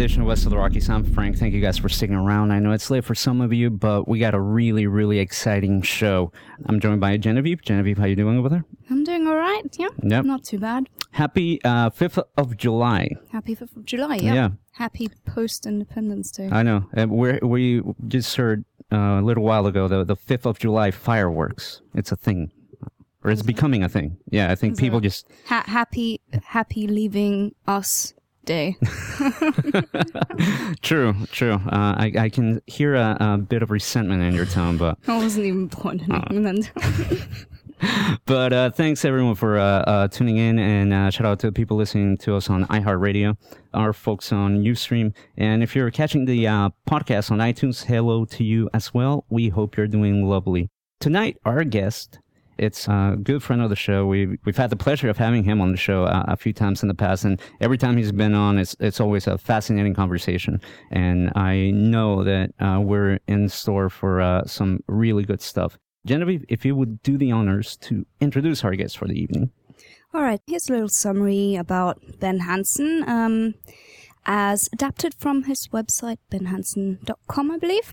Edition of West of the Rockies. I'm Frank. Thank you guys for sticking around. I know it's late for some of you, but we got a really, really exciting show. I'm joined by Genevieve. Genevieve, how you doing over there? I'm doing all right. Yeah. Yep. Not too bad. Happy uh, 5th of July. Happy 5th of July. Yeah. Yeah. Happy post Independence Day. I know. And we we just heard uh, a little while ago the the 5th of July fireworks. It's a thing. Or it's becoming a thing. Yeah, I think Is people it? just Ha- happy, happy leaving us day. true, true. Uh, I I can hear a, a bit of resentment in your tone, but I wasn't even born in England. But uh, thanks everyone for uh, uh, tuning in, and uh, shout out to the people listening to us on iHeartRadio, our folks on UStream, and if you're catching the uh, podcast on iTunes, hello to you as well. We hope you're doing lovely. Tonight, our guest, it's a good friend of the show. We we've had the pleasure of having him on the show uh, a few times in the past, and every time he's been on, it's it's always a fascinating conversation. And I know that uh, we're in store for uh, some really good stuff. Genevieve, if you would do the honors to introduce our guest for the evening. all right. Here's a little summary about Ben Hansen, um, as adapted from his website, benhansen.com, I believe.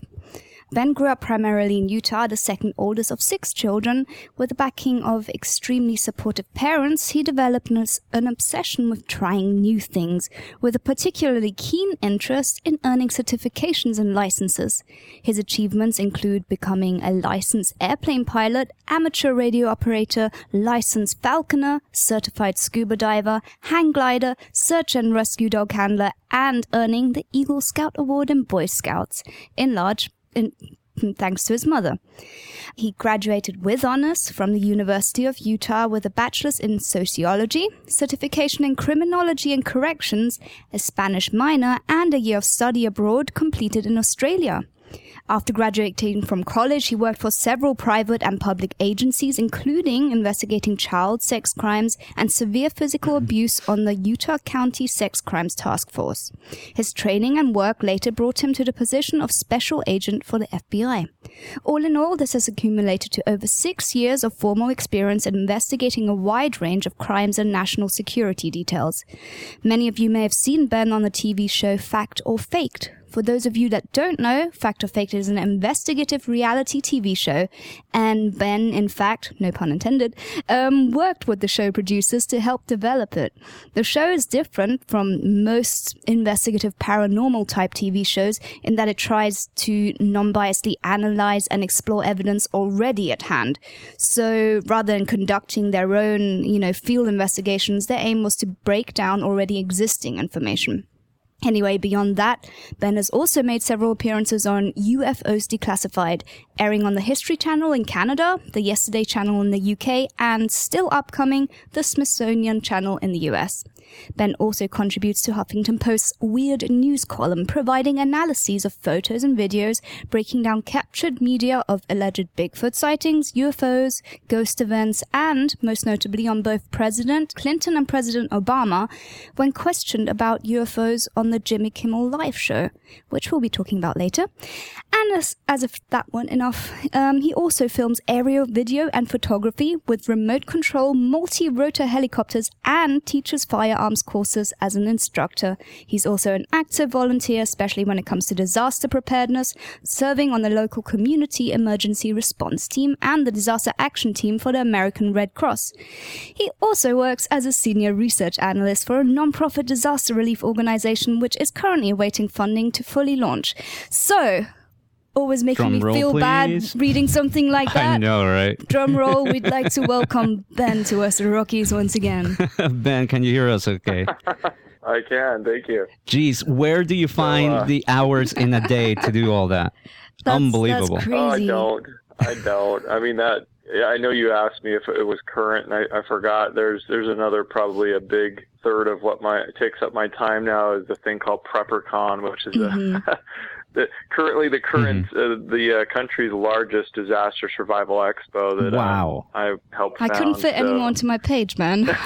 Ben grew up primarily in Utah, the second oldest of six children. With the backing of extremely supportive parents, he developed an, obsession with trying new things, with a particularly keen interest in earning certifications and licenses. His achievements include becoming a licensed airplane pilot, amateur radio operator, licensed falconer, certified scuba diver, hang glider, search and rescue dog handler, and earning the Eagle Scout Award in Boy Scouts, in large in, thanks to his mother. He graduated with honors from the University of Utah with a bachelor's in sociology, certification in criminology and corrections, a Spanish minor, and a year of study abroad completed in Australia. After graduating from college, he worked for several private and public agencies, including investigating child sex crimes and severe physical abuse on the Utah County Sex Crimes Task Force. His training and work later brought him to the position of special agent for the FBI. All in all, this has accumulated to over six years of formal experience in investigating a wide range of crimes and national security details. Many of you may have seen Ben on the TV show Fact or Faked, for those of you that don't know, Fact or Faked is an investigative reality TV show, and Ben, in fact, no pun intended, um, worked with the show producers to help develop it. The show is different from most investigative paranormal type TV shows in that it tries to non-biasedly analyze and explore evidence already at hand. So rather than conducting their own, you know, field investigations, their aim was to break down already existing information. Anyway, beyond that, Ben has also made several appearances on UFOs Declassified, airing on the History Channel in Canada, the Yesterday Channel in the UK, and still upcoming, the Smithsonian Channel in the US. Ben also contributes to Huffington Post's Weird News column, providing analyses of photos and videos, breaking down captured media of alleged Bigfoot sightings, UFOs, ghost events, and, most notably, on both President Clinton and President Obama when questioned about UFOs on the Jimmy Kimmel Live show, which we'll be talking about later. And as, as if that weren't enough, um, he also films aerial video and photography with remote control multi-rotor helicopters and teaches firearms courses as an instructor. He's also an active volunteer, especially when it comes to disaster preparedness, serving on the local community emergency response team and the disaster action team for the American Red Cross. He also works as a senior research analyst for a non-profit disaster relief organization which is currently awaiting funding to fully launch. So, always making Drum me roll, feel please. bad reading something like that. I know, right? Drum roll, we'd like to welcome Ben to us, the Rockies, once again. ben, can you hear us okay? I can, thank you. Geez, where do you find uh, the hours in a day to do all that? That's, Unbelievable. That's Oh, I don't. I don't. I mean that yeah, I know you asked me if it was current, and I, I forgot. There's there's another probably a big third of what my takes up my time now is the thing called PrepperCon, which is a, the, currently the current uh, the uh, country's largest disaster survival expo that uh, Wow. I helped. I couldn't fit any so- more onto my page, man.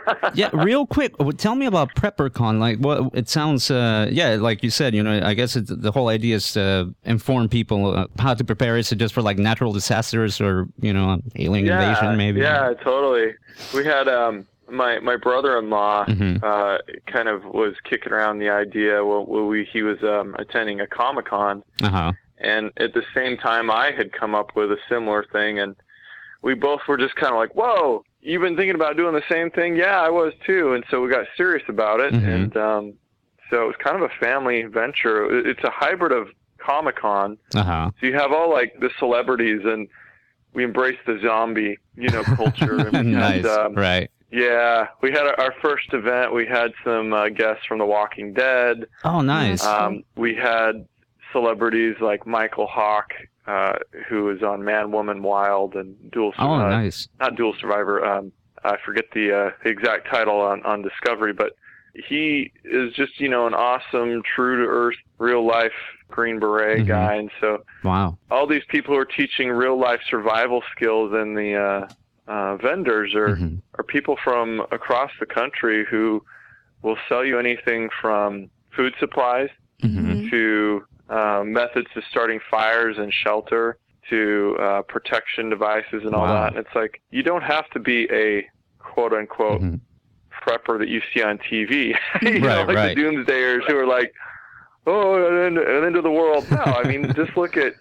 yeah, real quick, tell me about PrepperCon. Like, what it sounds, uh, yeah, like you said, you know, I guess it's, the whole idea is to inform people uh, how to prepare. Is it just for like natural disasters or you know, alien yeah, invasion, maybe? Yeah, totally. We had um my my brother-in-law Mhm. uh kind of was kicking around the idea well, we he was um attending a Comic-Con Uh huh. and at the same time I had come up with a similar thing and we both were just kind of like, "Whoa, you've been thinking about doing the same thing?" Yeah, I was too. And so we got serious about it Mhm. and um so it was kind of a family venture. It's a hybrid of Comic-Con Uh huh. so you have all like the celebrities, and we embrace the zombie, you know, culture. And nice. had, um, right. Yeah, we had our, first event. We had some uh, guests from The Walking Dead. Oh, nice. Um, we had celebrities like Mykel Hawke, uh, who is on Man, Woman, Wild, and Dual. Survivor. Oh, uh, nice. Not Dual Survivor. Um, I forget the, uh, the exact title on on Discovery, but he is just you know an awesome, true to earth, real life Green Beret Mhm. guy, and so Wow. all these people who are teaching real life survival skills and the uh, vendors are, Mhm. are people from across the country who will sell you anything from food supplies Mhm. to uh, methods to starting fires and shelter to uh, protection devices and all Wow. that. And it's like you don't have to be a quote unquote Mhm. prepper that you see on TV. you know, like right. the doomsdayers who are like, oh, an end, an end of the world. No, I mean, just look at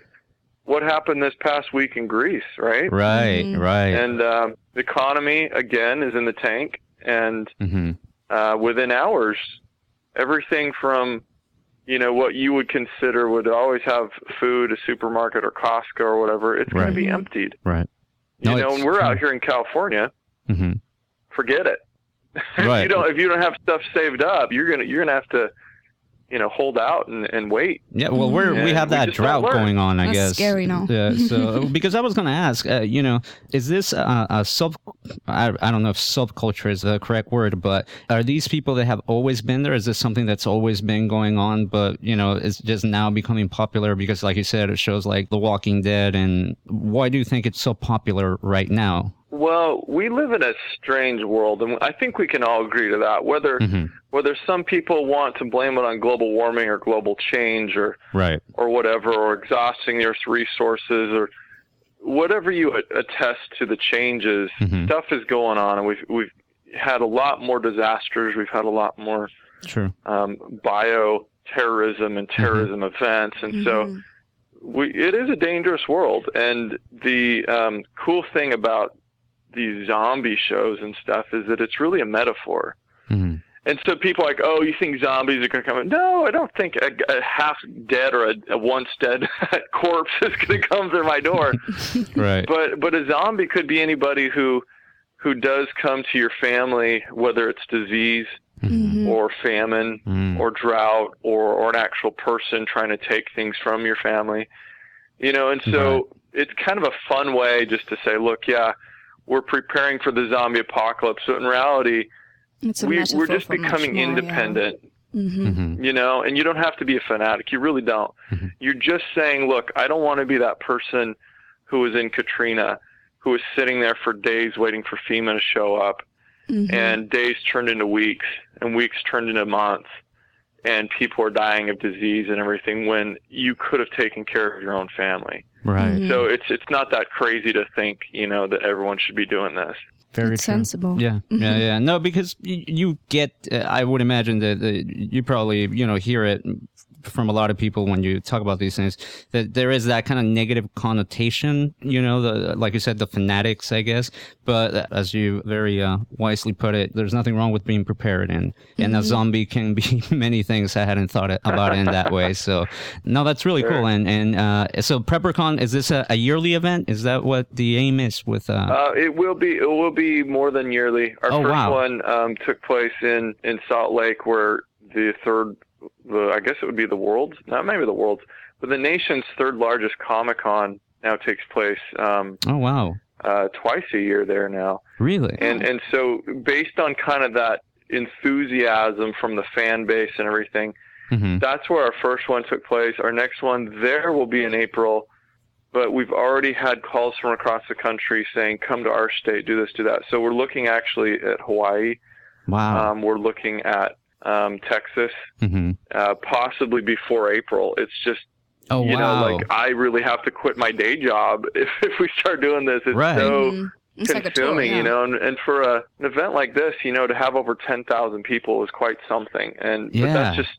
what happened this past week in Greece, right? Right. Mhm. Right. And um, the economy, again, is in the tank. And hmm uh, within hours, everything from you know what you would consider would always have food, a supermarket or Costco or whatever, it's going to be emptied. Right. You No, know, it's and we're true. out here in California. hmm Forget it. if Right. you don't, if you don't have stuff saved up, you're gonna you're gonna have to, you know, hold out and, and wait. Yeah, well, we're we have that just don't drought going on, I That's guess. scary now. Yeah, so because I was going to ask, uh, you know, is this a, a sub? I, I don't know if subculture is the correct word, but are these people that have always been there? Is this something that's always been going on, but you know, it's just now becoming popular because, like you said, it shows like The Walking Dead, and why do you think it's so popular right now? Well, we live in a strange world, and I think we can all agree to that. Whether hmm whether some people want to blame it on global warming or global change or Right. or whatever, or exhausting the Earth's resources, or whatever you attest to the changes, Mhm. stuff is going on, and we've we've had a lot more disasters. We've had a lot more True. um, bio terrorism and terrorism events, and so Mhm. we, it is a dangerous world. And the um, cool thing about these zombie shows and stuff is that it's really a metaphor. hmm And so people are like, oh, you think zombies are going to come? in? No, I don't think a, a half dead or a, a once dead corpse is going to come through my door. Right. but but a zombie could be anybody who who does come to your family, whether it's disease Mhm. or famine Mm. or drought or or an actual person trying to take things from your family. You know, and so it's kind of a fun way just to say, look, yeah, we're preparing for the zombie apocalypse. So in reality, It's a we, we're just becoming more, yeah. independent, Mhm. hmm you know, and you don't have to be a fanatic. You really don't. Mhm. You're just saying, look, I don't want to be that person who was in Katrina, who was sitting there for days waiting for FEMA to show up, Mhm. and days turned into weeks, and weeks turned into months, and people are dying of disease and everything when you could have taken care of your own family. Right. Mhm. So it's it's not that crazy to think, you know, that everyone should be doing this. Very true. sensible. Yeah, yeah, yeah. No, because y- you get, uh, I would imagine that uh, you probably, you know, hear it from a lot of people when you talk about these things that there is that kind of negative connotation, you know, the like you said, the fanatics, I guess. But as you very uh, wisely put it, there's nothing wrong with being prepared, and and a zombie can be many things. I hadn't thought about in that way. So, no, that's really cool. And and uh, so PrepperCon is this a, a yearly event? Is that what the aim is with? Uh, Uh, it will be it will be more than yearly. Our Oh, first wow. one um, took place in in Salt Lake, where the third, the, I guess it would be the world's, not maybe the world's, but the nation's third largest Comic Con now takes place um, Oh wow. uh, twice a year there now. Really? And and so based on kind of that enthusiasm from the fan base and everything, hmm that's where our first one took place. Our next one there will be in April, but we've already had calls from across the country saying, "Come to our state, do this, do that." So we're looking actually at Hawaii. Wow. Um, we're looking at um, Texas, hmm uh, possibly before April. It's just Oh you wow. know, like I really have to quit my day job if if we start doing this. It's Right. so Mhm. It's like tour, consuming, yeah. you know, and, and for a, an event like this, you know, to have over 10,000 people is quite something. And Yeah. but that's just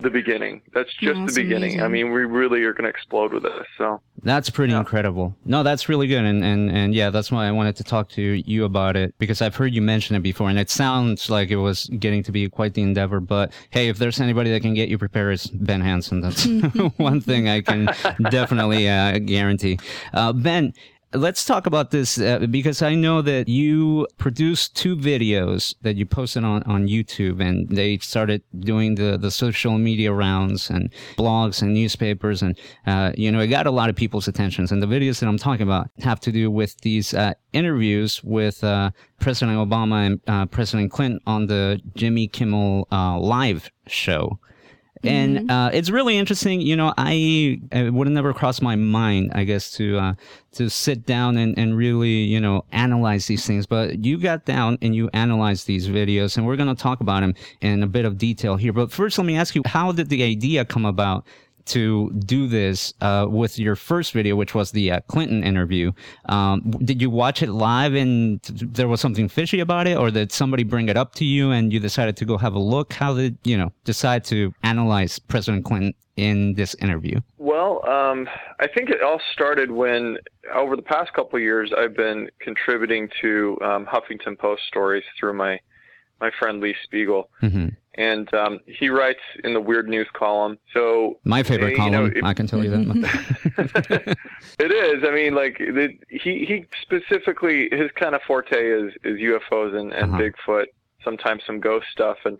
the beginning. That's just That's the beginning. I mean, we really are going to explode with this. So That's pretty Yeah. incredible. No, that's really good, and, and and yeah, that's why I wanted to talk to you about it because I've heard you mention it before, and it sounds like it was getting to be quite the endeavor. But hey, if there's anybody that can get you prepared, it's Ben Hansen. That's one thing I can definitely uh, guarantee. Uh, ben. Let's talk about this uh, because I know that you produced two videos that you posted on, on YouTube and they started doing the, the social media rounds and blogs and newspapers and, uh, you know, it got a lot of people's attentions. And the videos that I'm talking about have to do with these uh, interviews with uh, President Obama and uh, President Clinton on the Jimmy Kimmel uh, live show. And uh, it's really interesting. You know, I it would have never crossed my mind, I guess, to uh, to sit down and, and really, you know, analyze these things. But you got down and you analyzed these videos, and we're going to talk about them in a bit of detail here. But first, let me ask you, how did the idea come about to do this uh, with your first video, which was the uh, Clinton interview. Um, did you watch it live and t- there was something fishy about it, or did somebody bring it up to you and you decided to go have a look? How did you know decide to analyze President Clinton in this interview? Well, um, I think it all started when, over the past couple of years, I've been contributing to um, Huffington Post stories through my my friend Lee Spiegel, hmm and um, he writes in the weird news column. So My favorite you know, column, I can tell you that. it is. I mean, like the, he he specifically his kind of forte is is UFOs and, and Uh-huh. Bigfoot. Sometimes some ghost stuff, and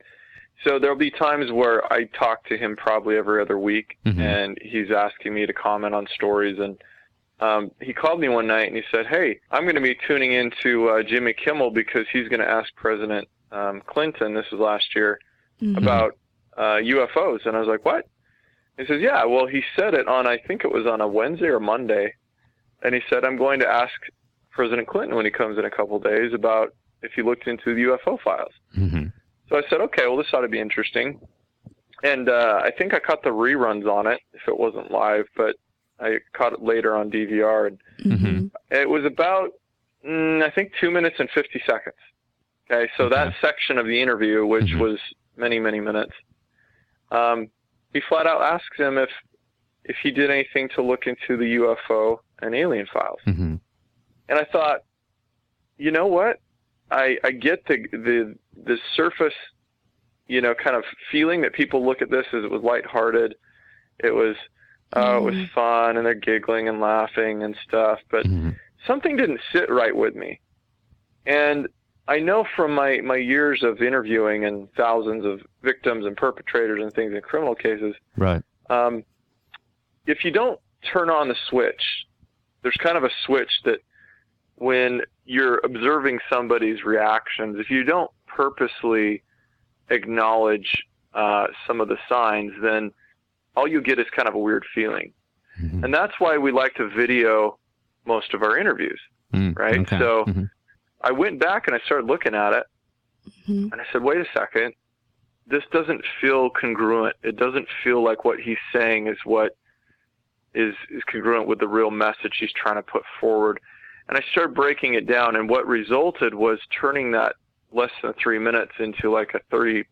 so there'll be times where I talk to him probably every other week, Mhm. and he's asking me to comment on stories. And um, he called me one night and he said, "Hey, I'm going to be tuning into uh, Jimmy Kimmel because he's going to ask President um, Clinton. This was last year." Mhm. about uh, UFOs, and I was like, "What?" He says, "Yeah, well, he said it on I think it was on a Wednesday or Monday, and he said I'm going to ask President Clinton when he comes in a couple days about if he looked into the UFO files." hmm So I said, "Okay, well, this ought to be interesting." And uh, I think I caught the reruns on it if it wasn't live, but I caught it later on DVR, and Mhm. it was about mm, I think two minutes and fifty seconds. Okay, so that section of the interview, which Mhm. was many many minutes, um, he flat out asks him if if he did anything to look into the UFO and alien files, hmm and I thought, you know what, I I get the the the surface, you know, kind of feeling that people look at this as it was lighthearted, it was. Oh, it was Mhm. fun, and they're giggling and laughing and stuff. But hmm something didn't sit right with me. And I know from my, my years of interviewing and thousands of victims and perpetrators and things in criminal cases, Right. um, if you don't turn on the switch, there's kind of a switch that when you're observing somebody's reactions, if you don't purposely acknowledge uh, some of the signs, then all you get is kind of a weird feeling. Mhm. And that's why we like to video most of our interviews. Mm, right? okay. So- Mhm. I went back and I started looking at it Mhm. and I said, wait a second. This doesn't feel congruent. It doesn't feel like what he's saying is what is, is congruent with the real message he's trying to put forward. And I started breaking it down and what resulted was turning that less than three minutes into like a 30,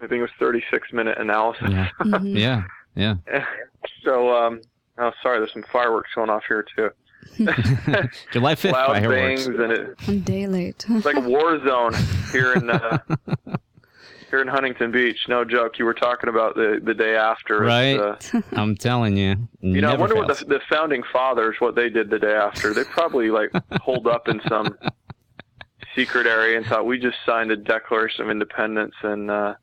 I think it was 36 minute analysis. yeah. Mhm. Yeah. Yeah. so, um, oh, sorry, there's some fireworks going off here too. July 5th Loud fireworks. bangs and it, One day late. It's like a war zone here in uh, here in Huntington Beach. No joke. You were talking about the the day after. It's, Right. uh, I'm telling you. you know, I never wonder what the, the founding fathers what they did the day after. They probably like holed up in some secret area and thought we just signed the Declaration of Independence and uh,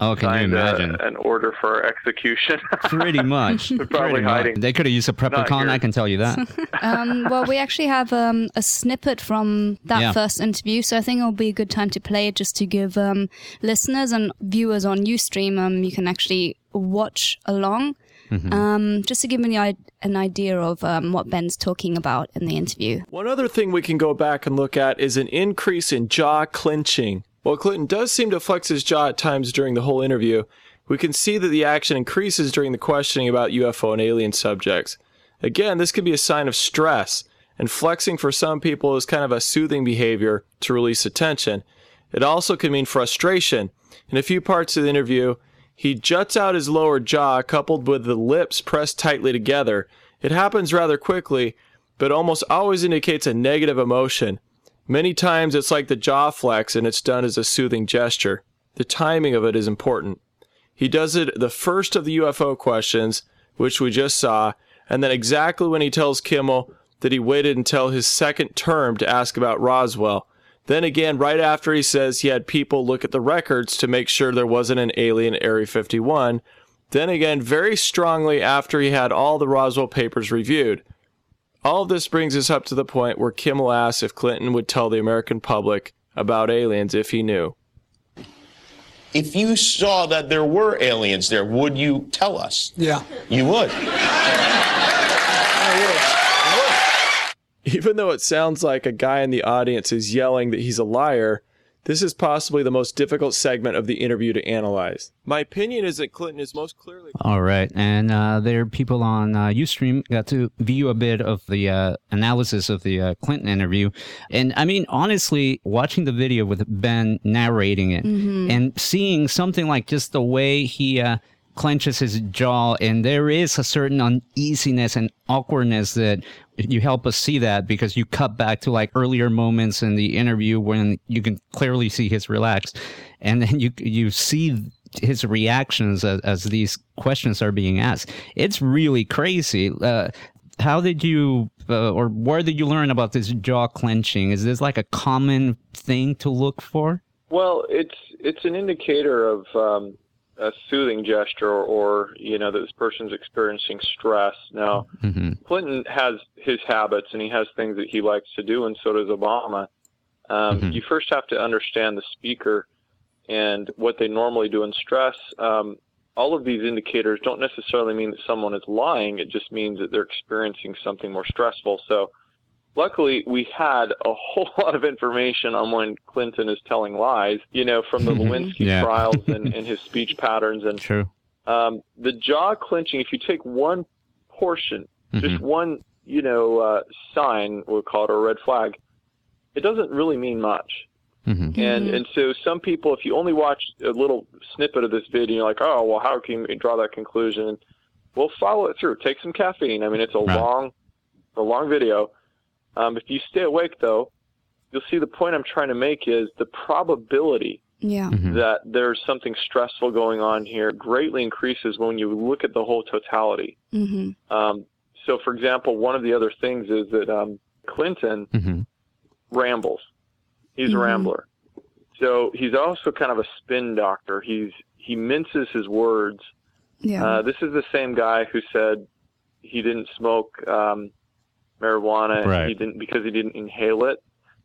Oh, can you signed a- imagine? an order for execution. Pretty much. probably Pretty much. hiding. They could have used a Preppercon, here. I can tell you that. Um, well, we actually have um, a snippet from that Yeah. first interview, so I think it'll be a good time to play it just to give um, listeners and viewers on Ustream, um, you can actually watch along. Mm-hmm. Um, just to give me an an idea of um, what Ben's talking about in the interview. One other thing we can go back and look at is an increase in jaw clenching. While Clinton does seem to flex his jaw at times during the whole interview, we can see that the action increases during the questioning about UFO and alien subjects. Again, this could be a sign of stress, and flexing for some people is kind of a soothing behavior to release attention. It also can mean frustration. In a few parts of the interview, he juts out his lower jaw coupled with the lips pressed tightly together. It happens rather quickly, but almost always indicates a negative emotion. Many times it's like the jaw flex and it's done as a soothing gesture. The timing of it is important. He does it the first of the UFO questions, which we just saw, and then exactly when he tells Kimmel that he waited until his second term to ask about Roswell. Then again, right after he says he had people look at the records to make sure there wasn't an alien Area 51. Then again, very strongly after he had all the Roswell papers reviewed. All of this brings us up to the point where Kimmel asks if Clinton would tell the American public about aliens if he knew. If you saw that there were aliens there, would you tell us? Yeah. You would. Even though it sounds like a guy in the audience is yelling that he's a liar, this is possibly the most difficult segment of the interview to analyze. My opinion is that Clinton is most clearly. All right, and uh, there are people on uh, UStream got to view a bit of the uh, analysis of the uh, Clinton interview, and I mean, honestly, watching the video with Ben narrating it and seeing something like just the way he uh, clenches his jaw, and there is a certain uneasiness and awkwardness that you help us see that because you cut back to like earlier moments in the interview when you can clearly see his relaxed, and then you you see his reactions as, as these questions are being asked. It's really crazy. Uh, how did you, uh, or where did you learn about this jaw clenching? Is this like a common thing to look for? Well, it's it's an indicator of um, a soothing gesture, or, you know that this person's experiencing stress. Now, hmm Clinton has his habits and he has things that he likes to do, and so does Obama. Um, Mhm. You first have to understand the speaker and what they normally do in stress. Um, all of these indicators don't necessarily mean that someone is lying. It just means that they're experiencing something more stressful. So, luckily, we had a whole lot of information on when Clinton is telling lies. You know, from the Lewinsky Yeah. trials and, and his speech patterns and True. um, the jaw clenching, if you take one portion, just Mhm. one, you know, uh, sign, we'll call it a red flag, it doesn't really mean much. hmm And and so some people, if you only watch a little snippet of this video, you're like, oh, well, how can you draw that conclusion? Well, follow it through. Take some caffeine. I mean, it's a Right. long, a long video. Um, if you stay awake, though, you'll see the point I'm trying to make is the probability Yeah. Mhm. that there's something stressful going on here greatly increases when you look at the whole totality. hmm Um, so, for example, one of the other things is that um, Clinton hmm rambles. He's a Mhm. rambler. So he's also kind of a spin doctor. He's he minces his words. Yeah. Uh, this is the same guy who said he didn't smoke um, marijuana. Right. He didn't because he didn't inhale it.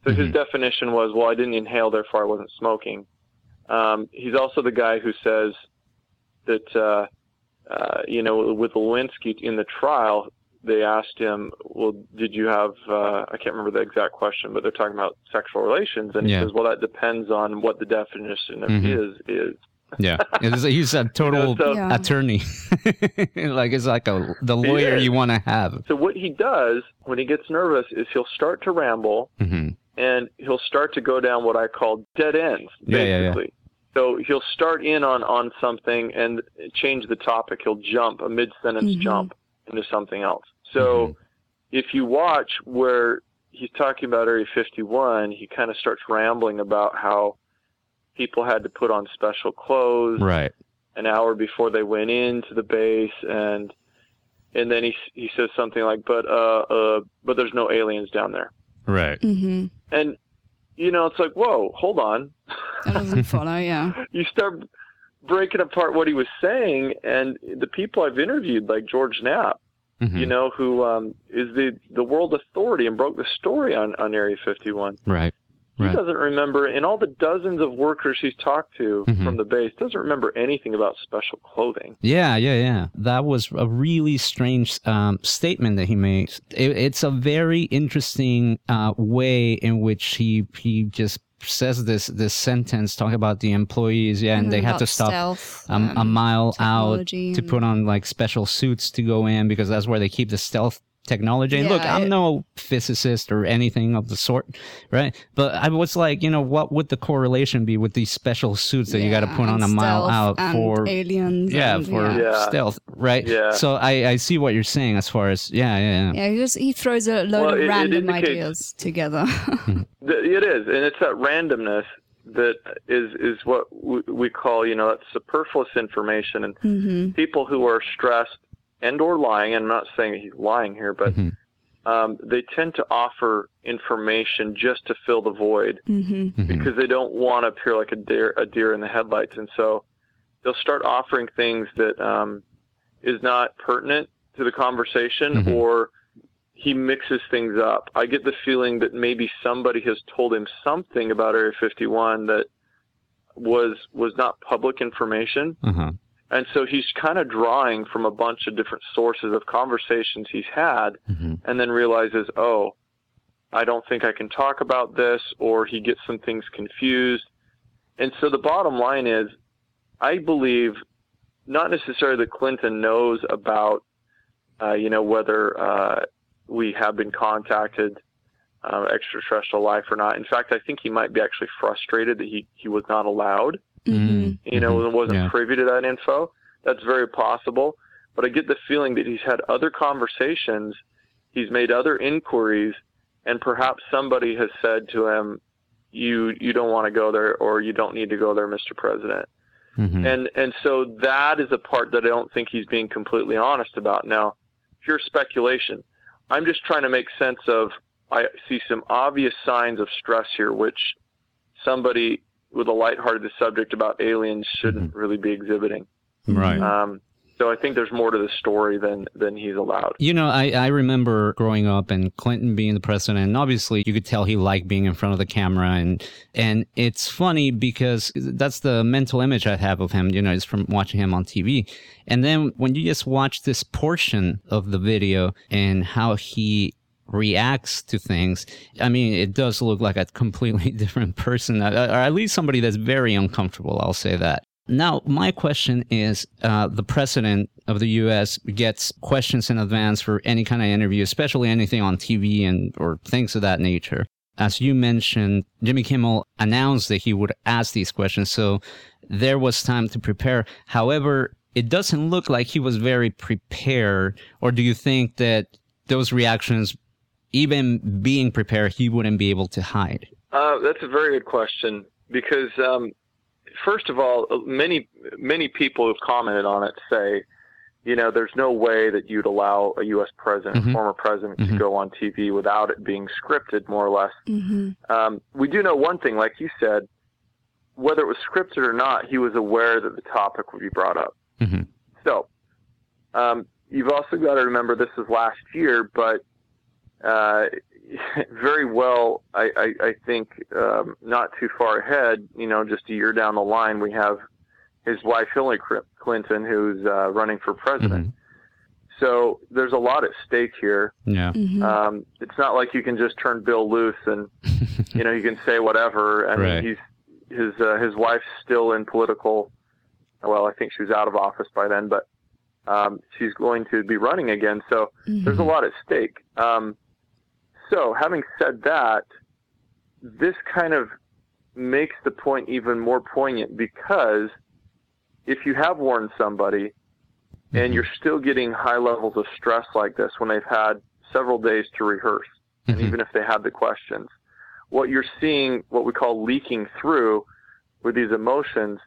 So his Mhm. definition was, well, I didn't inhale, therefore I wasn't smoking. Um, he's also the guy who says that, uh, uh, you know, with Lewinsky in the trial, they asked him, well, did you have, uh, I can't remember the exact question, but they're talking about sexual relations. And he Yeah. says, well, that depends on what the definition of Mhm. his is. Yeah, It's- he's a total so- Yeah. attorney. like it's like a the lawyer you want to have. So what he does when he gets nervous is he'll start to ramble hmm and he'll start to go down what I call dead ends, Yeah, yeah, yeah. basically. So he'll start in on, on something and change the topic. He'll jump a mid sentence Mhm. jump into something else. So Mhm. if you watch where he's talking about Area 51, he kind of starts rambling about how people had to put on special clothes Right. an hour before they went into the base and and then he he says something like but uh uh but there's no aliens down there. Right. mm-hmm. And you know, it's like, whoa, hold on. That doesn't follow. Yeah. you start breaking apart what he was saying, and the people I've interviewed, like George Knapp, Mhm. you know, who um, is the the world authority and broke the story on on Area 51. Right. He Right. doesn't remember, in all the dozens of workers he's talked to Mhm. from the base, doesn't remember anything about special clothing. Yeah, yeah, yeah. That was a really strange um, statement that he made. It, it's a very interesting uh, way in which he he just says this this sentence talking about the employees. Yeah, and they have to stop stealth, um, a um, mile out technology to put on like special suits to go in because that's where they keep the stealth technology. And look, I'm it- no physicist or anything of the sort, right? But I was like, you know, what would the correlation be with these special suits that you got to put on a mile out and for aliens. yeah, and, for yeah. Yeah. stealth, right? Yeah. So I, I see what you're saying as far as yeah, yeah, yeah. Yeah, he, just, he throws a load Well, of it- it random indicates- ideas together. It is, and it's that randomness that is is what we, we call, you know, that superfluous information. And hmm people who are stressed and or lying, and I'm not saying he's lying here, but Mhm. um, they tend to offer information just to fill the void hmm Mhm. because they don't want to appear like a deer, a deer in the headlights, and so they'll start offering things that um, is not pertinent to the conversation, Mhm. or he mixes things up. I get the feeling that maybe somebody has told him something about Area 51 that was was not public information, Uh-huh. And so he's kind of drawing from a bunch of different sources of conversations he's had Mhm. and then realizes, oh, I don't think I can talk about this, or he gets some things confused. And so the bottom line is, I believe not necessarily that Clinton knows about, uh, you know, whether uh, we have been contacted uh, extraterrestrial life or not. In fact, I think he might be actually frustrated that he, he was not allowed hmm you know, Mhm. wasn't Yeah. privy to that info. That's very possible. But I get the feeling that he's had other conversations, he's made other inquiries, and perhaps somebody has said to him, "You you don't want to go there, or you don't need to go there, Mr. President." Mhm. And and so that is a part that I don't think he's being completely honest about. Now, pure speculation. I'm just trying to make sense of. I see some obvious signs of stress here, which somebody with a lighthearted subject about aliens shouldn't really be exhibiting. Right. Um, so I think there's more to the story than than he's allowed. You know, I, I remember growing up and Clinton being the president, and obviously you could tell he liked being in front of the camera, and and it's funny because that's the mental image I have of him. You know, is from watching him on TV, and then when you just watch this portion of the video and how he reacts to things, I mean, it does look like a completely different person, or at least somebody that's very uncomfortable. I'll say that. Now, my question is uh, the president of the U.S. gets questions in advance for any kind of interview, especially anything on TV and or things of that nature. As you mentioned, Jimmy Kimmel announced that he would ask these questions, so there was time to prepare. However, it doesn't look like he was very prepared. Or do you think that those reactions, even being prepared, he wouldn't be able to hide? Uh, that's a very good question because, um, first of all, many many people who've commented on it say, you know, there's no way that you'd allow a U.S. president, Mhm. former president, Mhm. to go on TV without it being scripted, more or less. hmm Um, we do know one thing, like you said, whether it was scripted or not, he was aware that the topic would be brought up. Mhm. So, um, you've also got to remember this is last year, but uh, very well, I, I, I think um, not too far ahead, you know, just a year down the line, we have his wife Hillary Clinton, who's uh, running for president. Mhm. So there's a lot at stake here. Yeah. hmm Um, it's not like you can just turn Bill loose and you know you can say whatever. I Right. mean, he's his uh, his wife's still in political. Well, I think she was out of office by then, but um, she's going to be running again. So there's a lot at stake. Um, so having said that, this kind of makes the point even more poignant because if you have warned somebody and you're still getting high levels of stress like this when they've had several days to rehearse, and Mhm. even if they had the questions, what you're seeing, what we call leaking through with these emotions,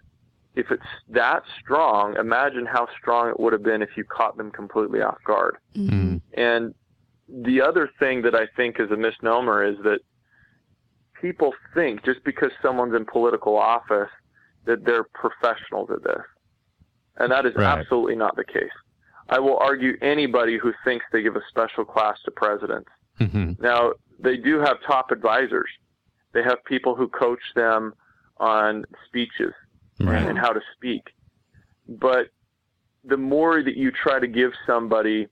if it's that strong, imagine how strong it would have been if you caught them completely off guard. Mhm. And the other thing that I think is a misnomer is that people think just because someone's in political office that they're professionals at this. And that is Right. absolutely not the case. I will argue anybody who thinks they give a special class to presidents. Mhm. Now, they do have top advisors. They have people who coach them on speeches Right. and how to speak. But the more that you try to give somebody,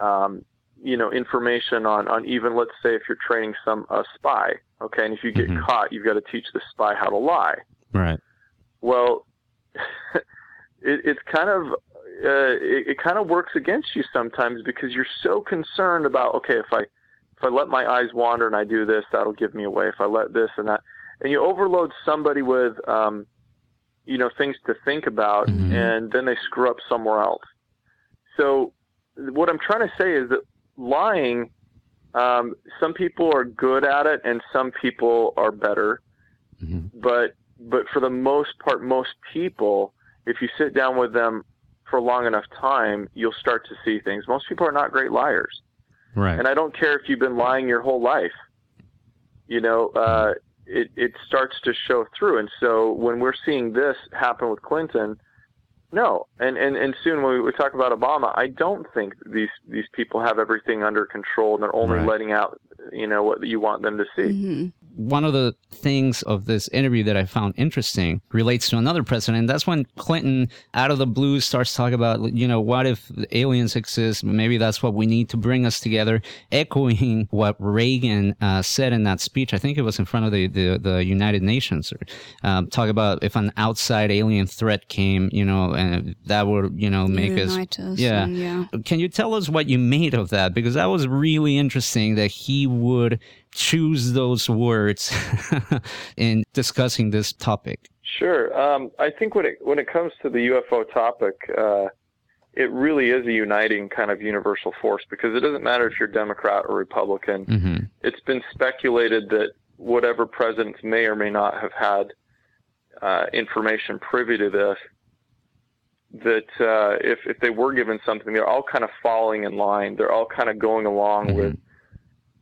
um, you know, information on, on even let's say if you're training some a spy, okay, and if you get Mhm. caught, you've got to teach the spy how to lie. Right. Well, it, it's kind of uh, it, it kind of works against you sometimes because you're so concerned about okay, if I if I let my eyes wander and I do this, that'll give me away. If I let this and that, and you overload somebody with um, you know things to think about, Mhm. and then they screw up somewhere else. So what I'm trying to say is that lying. Um, some people are good at it, and some people are better Mhm. but but for the most part, most people, if you sit down with them for a long enough time, you'll start to see things. Most people are not great liars, Right. and I don't care if you've been lying your whole life. You know, uh, it it starts to show through, and so when we're seeing this happen with Clinton. No, and, and, and soon when we, we talk about Obama, I don't think these these people have everything under control and they're only Right. letting out, you know, what you want them to see. hmm one of the things of this interview that I found interesting relates to another president. That's when Clinton, out of the blue, starts talking about, you know, what if aliens exist? Maybe that's what we need to bring us together, echoing what Reagan uh, said in that speech. I think it was in front of the, the, the United Nations. Um, talk about if an outside alien threat came, you know, and that would, you know, make us. Us. Yeah. and yeah. Can you tell us what you made of that? Because that was really interesting that he would choose those words in discussing this topic. Sure. Um, I think when it when it comes to the UFO topic, uh, it really is a uniting kind of universal force because it doesn't matter if you're Democrat or Republican. hmm It's been speculated that whatever presidents may or may not have had uh, information privy to this, that uh, if if they were given something, they're all kind of falling in line. They're all kind of going along Mhm. with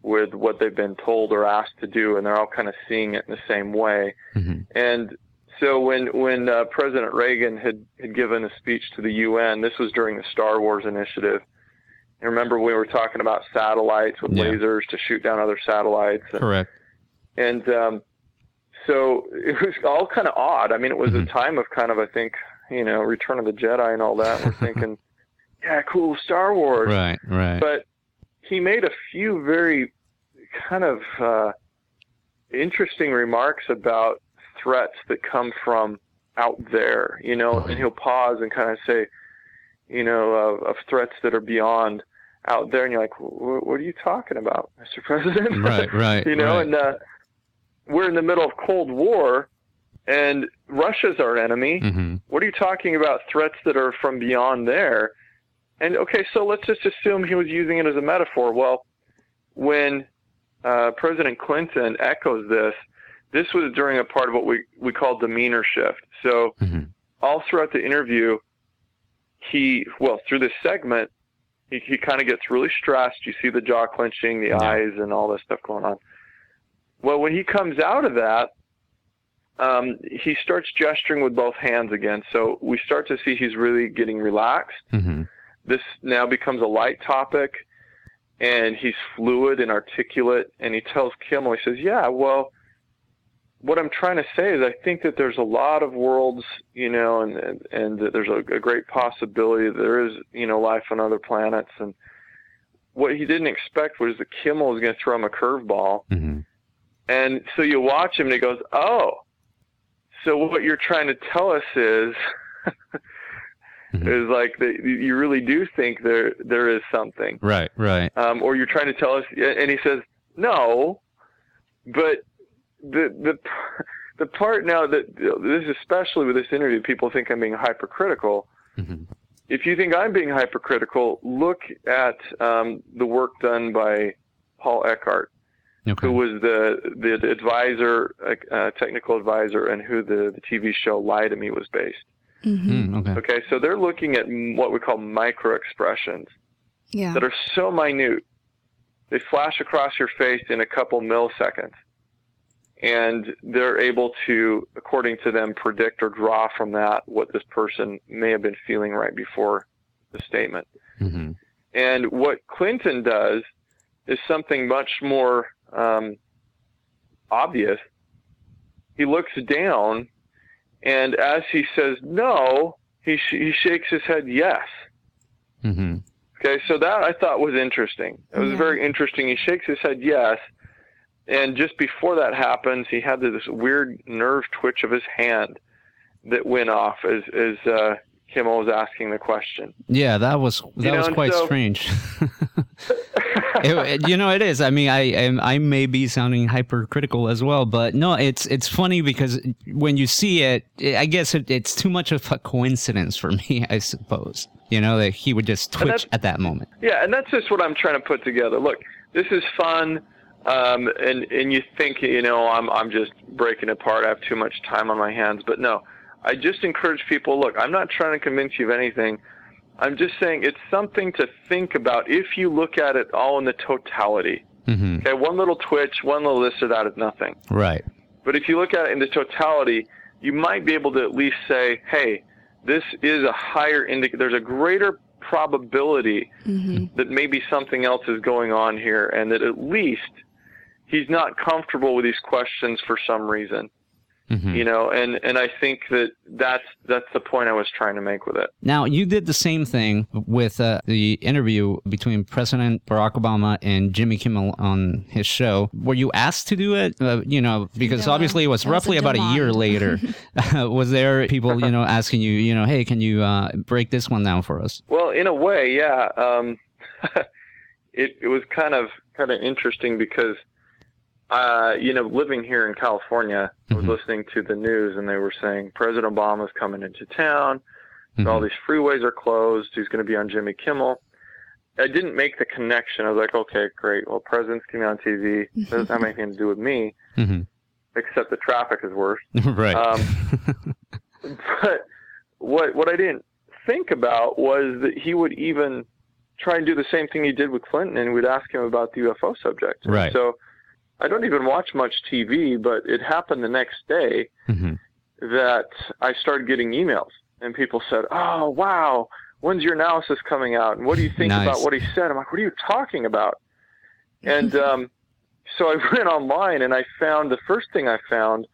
with what they've been told or asked to do, and they're all kind of seeing it in the same way. hmm And so when when uh, President Reagan had, had given a speech to the UN, this was during the Star Wars initiative. And remember we were talking about satellites with Yeah. lasers to shoot down other satellites, and, Correct. and um, so it was all kind of odd. I mean, it was Mhm. a time of kind of I think you know Return of the Jedi and all that. We're thinking, yeah, cool Star Wars, Right, right. but he made a few very kind of uh, interesting remarks about threats that come from out there, you know, and he'll pause and kind of say, you know, of, of threats that are beyond out there, and you're like, "Wh- what are you talking about, Mr. President? right, right. you know, right. and uh, we're in the middle of Cold War, and Russia's our enemy hmm what are you talking about threats that are from beyond there and okay so let's just assume he was using it as a metaphor. Well when uh, president clinton echoes this this was during a part of what we, we call demeanor shift. So hmm all throughout the interview he well through this segment he, he kind of gets really stressed. You see the jaw clenching the Yeah. eyes and all this stuff going on. Well when he comes out of that um, he starts gesturing with both hands again. So we start to see he's really getting relaxed. Hmm this now becomes a light topic and he's fluid and articulate and he tells Kimmel, he says, yeah, well, what I'm trying to say is I think that there's a lot of worlds, you know, and, and, and that there's a, a great possibility that there is, you know, life on other planets. And what he didn't expect was that Kimmel was going to throw him a curveball. hmm And so you watch him and he goes, oh, so what you're trying to tell us is, Mhm. is like that you really do think there there is something, Right, right. um, or you're trying to tell us. And he says, no, but the the the part now that this is especially with this interview, people think I'm being hypercritical. hmm If you think I'm being hypercritical, look at um, the work done by Paul Eckhart Okay. who was the the advisor, uh, technical advisor, and who the, the TV show Lie to Me was based. Hmm Mm, okay. Okay, so they're looking at what we call micro expressions Yeah. that are so minute. They flash across your face in a couple milliseconds. and they're able to, according to them, predict or draw from that what this person may have been feeling right before the statement. hmm And what Clinton does is something much more um, obvious. He looks down, and as he says no, he, sh- he shakes his head yes. hmm Okay, so that I thought was interesting. It was Yeah. very interesting. He shakes his head yes, and just before that happens, he had this weird nerve twitch of his hand that went off as as uh, Kimmel was asking the question. Yeah, that was that know, was quite so- strange. It- you know, it is. I mean, I am I may be sounding hypercritical as well, but no, it's it's funny because when you see it, I guess it, it's too much of a coincidence for me. I suppose you know that he would just twitch at that moment. Yeah, and that's just what I'm trying to put together. Look, this is fun, um, and and you think you know I'm I'm just breaking apart. I have too much time on my hands, but no, I just encourage people. Look, I'm not trying to convince you of anything. I'm just saying it's something to think about if you look at it all in the totality. hmm Okay, one little twitch, one little this or that is nothing. Right. But if you look at it in the totality, you might be able to at least say, hey, this is a higher indicator. There's a greater probability that maybe something else is going on here and that at least he's not comfortable with these questions for some reason. Hmm You know, and, and I think that that's, that's the point I was trying to make with it. Now, you did the same thing with uh, the interview between President Barack Obama and Jimmy Kimmel on his show. Were you asked to do it? Uh, you know, because Yeah, obviously it was roughly a about a year demand. later. was there people, you know, asking you, you know, hey, can you uh, break this one down for us? Well, in a way, yeah. Um, it it was kind of kind of interesting because, uh, you know, living here in California, I was Mhm. listening to the news and they were saying President Obama's coming into town. All Mhm. these freeways are closed. He's going to be on Jimmy Kimmel. I didn't make the connection. I was like, okay, great. Well, president's coming on TV. Doesn't have anything to do with me, Mhm. except the traffic is worse. right. Um, but what what I didn't think about was that he would even try and do the same thing he did with Clinton, and we'd ask him about the UFO subject. Right. So I don't even watch much TV, but it happened the next day Mhm. that I started getting emails, and people said, "Oh, wow." When's your analysis coming out? And what do you think Nice. about what he said? I'm like, what are you talking about? And um, so I went online and I found the first thing I found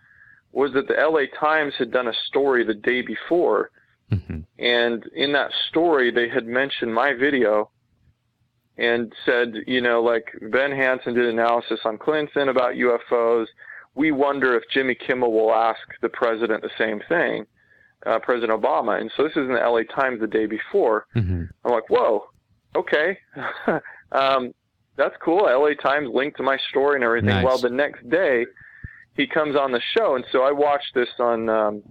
was that the LA Times had done a story the day before. Mhm. And in that story, they had mentioned my video and said, you know, like Ben Hansen did analysis on Clinton about UFOs. We wonder if Jimmy Kimmel will ask the president the same thing, uh, President Obama. And so this is in the LA Times the day before. Mhm. I'm like, whoa, okay. um, that's cool. LA Times linked to my story and everything. Nice. Well, the next day, he comes on the show. And so I watched this on, um,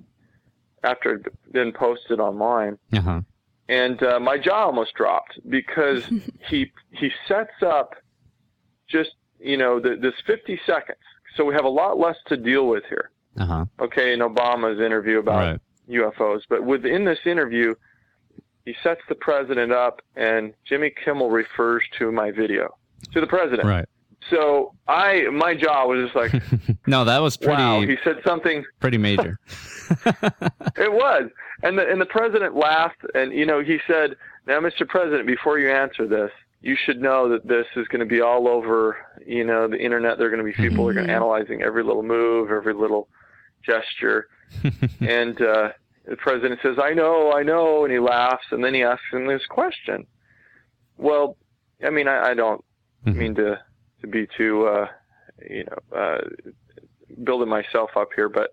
after it had been posted online. Uh-huh. And uh, my jaw almost dropped because he he sets up just you know the, this 50 seconds. So we have a lot less to deal with here. Uh-huh. Okay, in Obama's interview about Right. UFOs. But within this interview, he sets the president up, and Jimmy Kimmel refers to my video to the president. Right. So I, my jaw was just like, No, that was pretty wow. He said something. pretty major. It was, and the and the president laughed, and you know he said, "Now, Mr. President, before you answer this." You should know that this is going to be all over, you know, the internet. There are going to be people who are going to analyzing every little move, every little gesture. and uh, the president says, "I know, I know," and he laughs, and then he asks him this question. Well, I mean, I, I don't Mhm. mean to be too, uh, you know, uh, building myself up here, but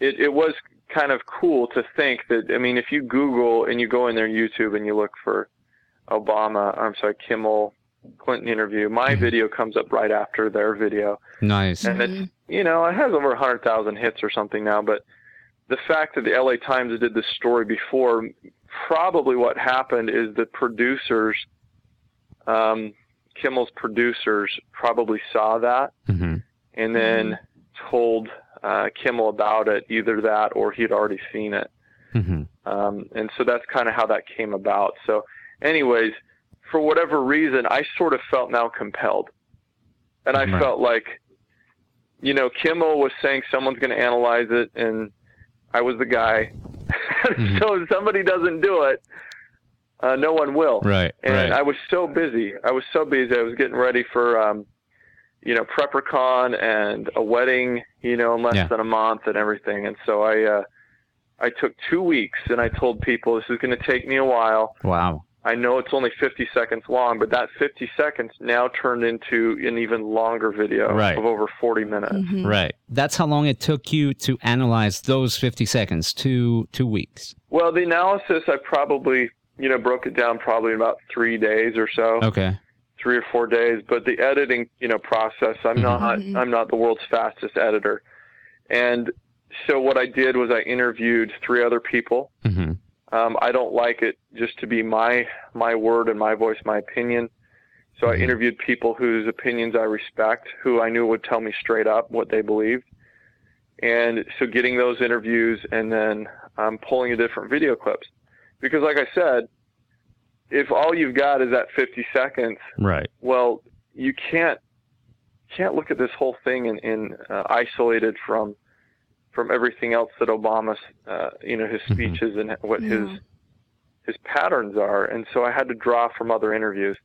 it it was kind of cool to think that. I mean, if you Google and you go in there on YouTube and you look for Obama, I'm sorry, Kimmel. Clinton interview. My video comes up right after their video nice. and it's you know it has over a hundred thousand hits or something now. But the fact that the LA Times did this story before, probably what happened is the producers, um, Kimmel's producers, probably saw that Mhm. and then told uh, Kimmel about it, either that or he'd already seen it. Mhm. Um, and so that's kind of how that came about. So, anyways, for whatever reason, I sort of felt now compelled. And I Right. felt like you know, Kimmel was saying someone's going to analyze it, and I was the guy. Mm-hmm. so if somebody doesn't do it, uh, no one will. Right, And right. I was so busy. I was so busy. I was getting ready for, um, you know, PrepperCon and a wedding, you know, in less Yeah. than a month and everything. And so I, uh, I took two weeks and I told people this is going to take me a while. Wow. I know it's only 50 seconds long, but that 50 seconds now turned into an even longer video Right. of over 40 minutes. Mhm. Right. That's how long it took you to analyze those 50 seconds, two two weeks. Well, the analysis, I probably, you know, broke it down probably in about three days or so, Okay. three or four days. But the editing, you know, process, I'm Mhm. not, Mhm. I'm not the world's fastest editor. And so what I did was I interviewed three other people. hmm Um, I don't like it just to be my my word and my voice, my opinion. So I Mhm. interviewed people whose opinions I respect, who I knew would tell me straight up what they believed. And so getting those interviews and then um, pulling the different video clips, because like I said, if all you've got is that 50 seconds, Right. well, you can't can't look at this whole thing in, in uh, isolated from from everything else that Obama's uh, you know his Mhm. speeches and what Yeah. his his patterns are, and so I had to draw from other interviews.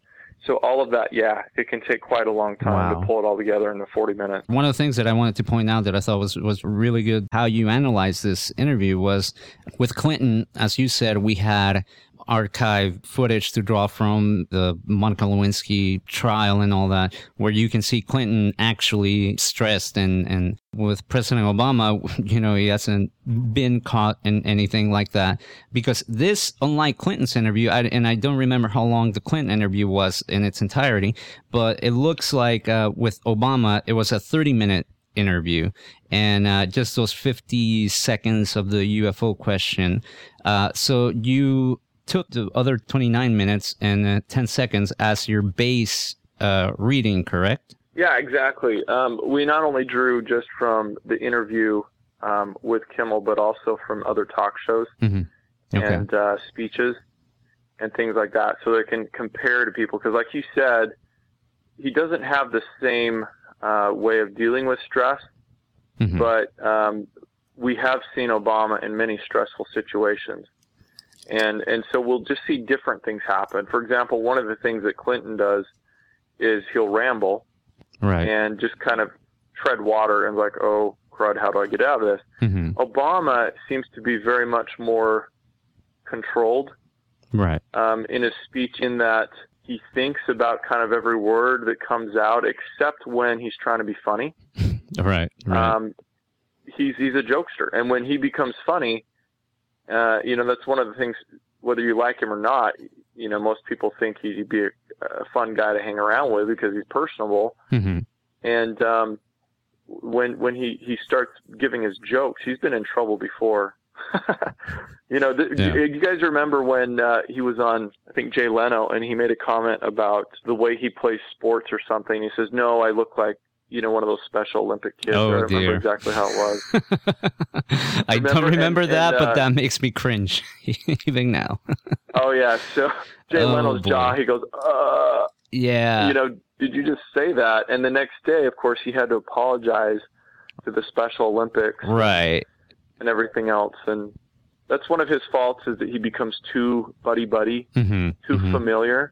So all of that, yeah, it can take quite a long time Wow. to pull it all together in the 40 minutes. One of the things that I wanted to point out that I thought was was really good how you analyzed this interview was with Clinton, as you said, we had archive footage to draw from the Monica Lewinsky trial and all that, where you can see Clinton actually stressed and, and with President Obama, you know, he hasn't been caught in anything like that. Because this, unlike Clinton's interview, I, and I don't remember how long the Clinton interview was in its entirety, but it looks like uh, with Obama, it was a 30 minute interview and uh, just those 50 seconds of the UFO question. Uh, so you took the other 29 minutes and uh, 10 seconds as your base uh, reading, correct? Yeah, exactly. Um, we not only drew just from the interview um, with Kimmel, but also from other talk shows. Mm-hmm. Okay. and uh, speeches and things like that, so they can compare to people. Because, like you said, he doesn't have the same uh, way of dealing with stress, Mhm. but um, we have seen Obama in many stressful situations, and and so we'll just see different things happen. For example, one of the things that Clinton does is he'll ramble right. and just kind of tread water and like, oh crud, how do I get out of this? hmm Obama seems to be very much more controlled Right. um, in his speech in that he thinks about kind of every word that comes out, except when he's trying to be funny. Right. Right. Um, he's he's a jokester, and when he becomes funny, uh, you know that's one of the things. Whether you like him or not, you know most people think he'd be a, a fun guy to hang around with because he's personable. hmm And um, when when he he starts giving his jokes, he's been in trouble before. you know, th- Yeah. you guys remember when uh, he was on, I think Jay Leno, and he made a comment about the way he plays sports or something. He says, "No, I look like." You know, one of those Special Olympic kids. Oh, I don't dear. remember exactly how it was. I don't Remember- remember and- that, and, but uh, that makes me cringe even now. Oh yeah, so Jay Oh, Leno's boy. jaw. He goes, "Uh, yeah. you know, did you just say that?" And the next day, of course, he had to apologize to the Special Olympics right. and everything else. And that's one of his faults is that he becomes too buddy buddy, hmm too familiar,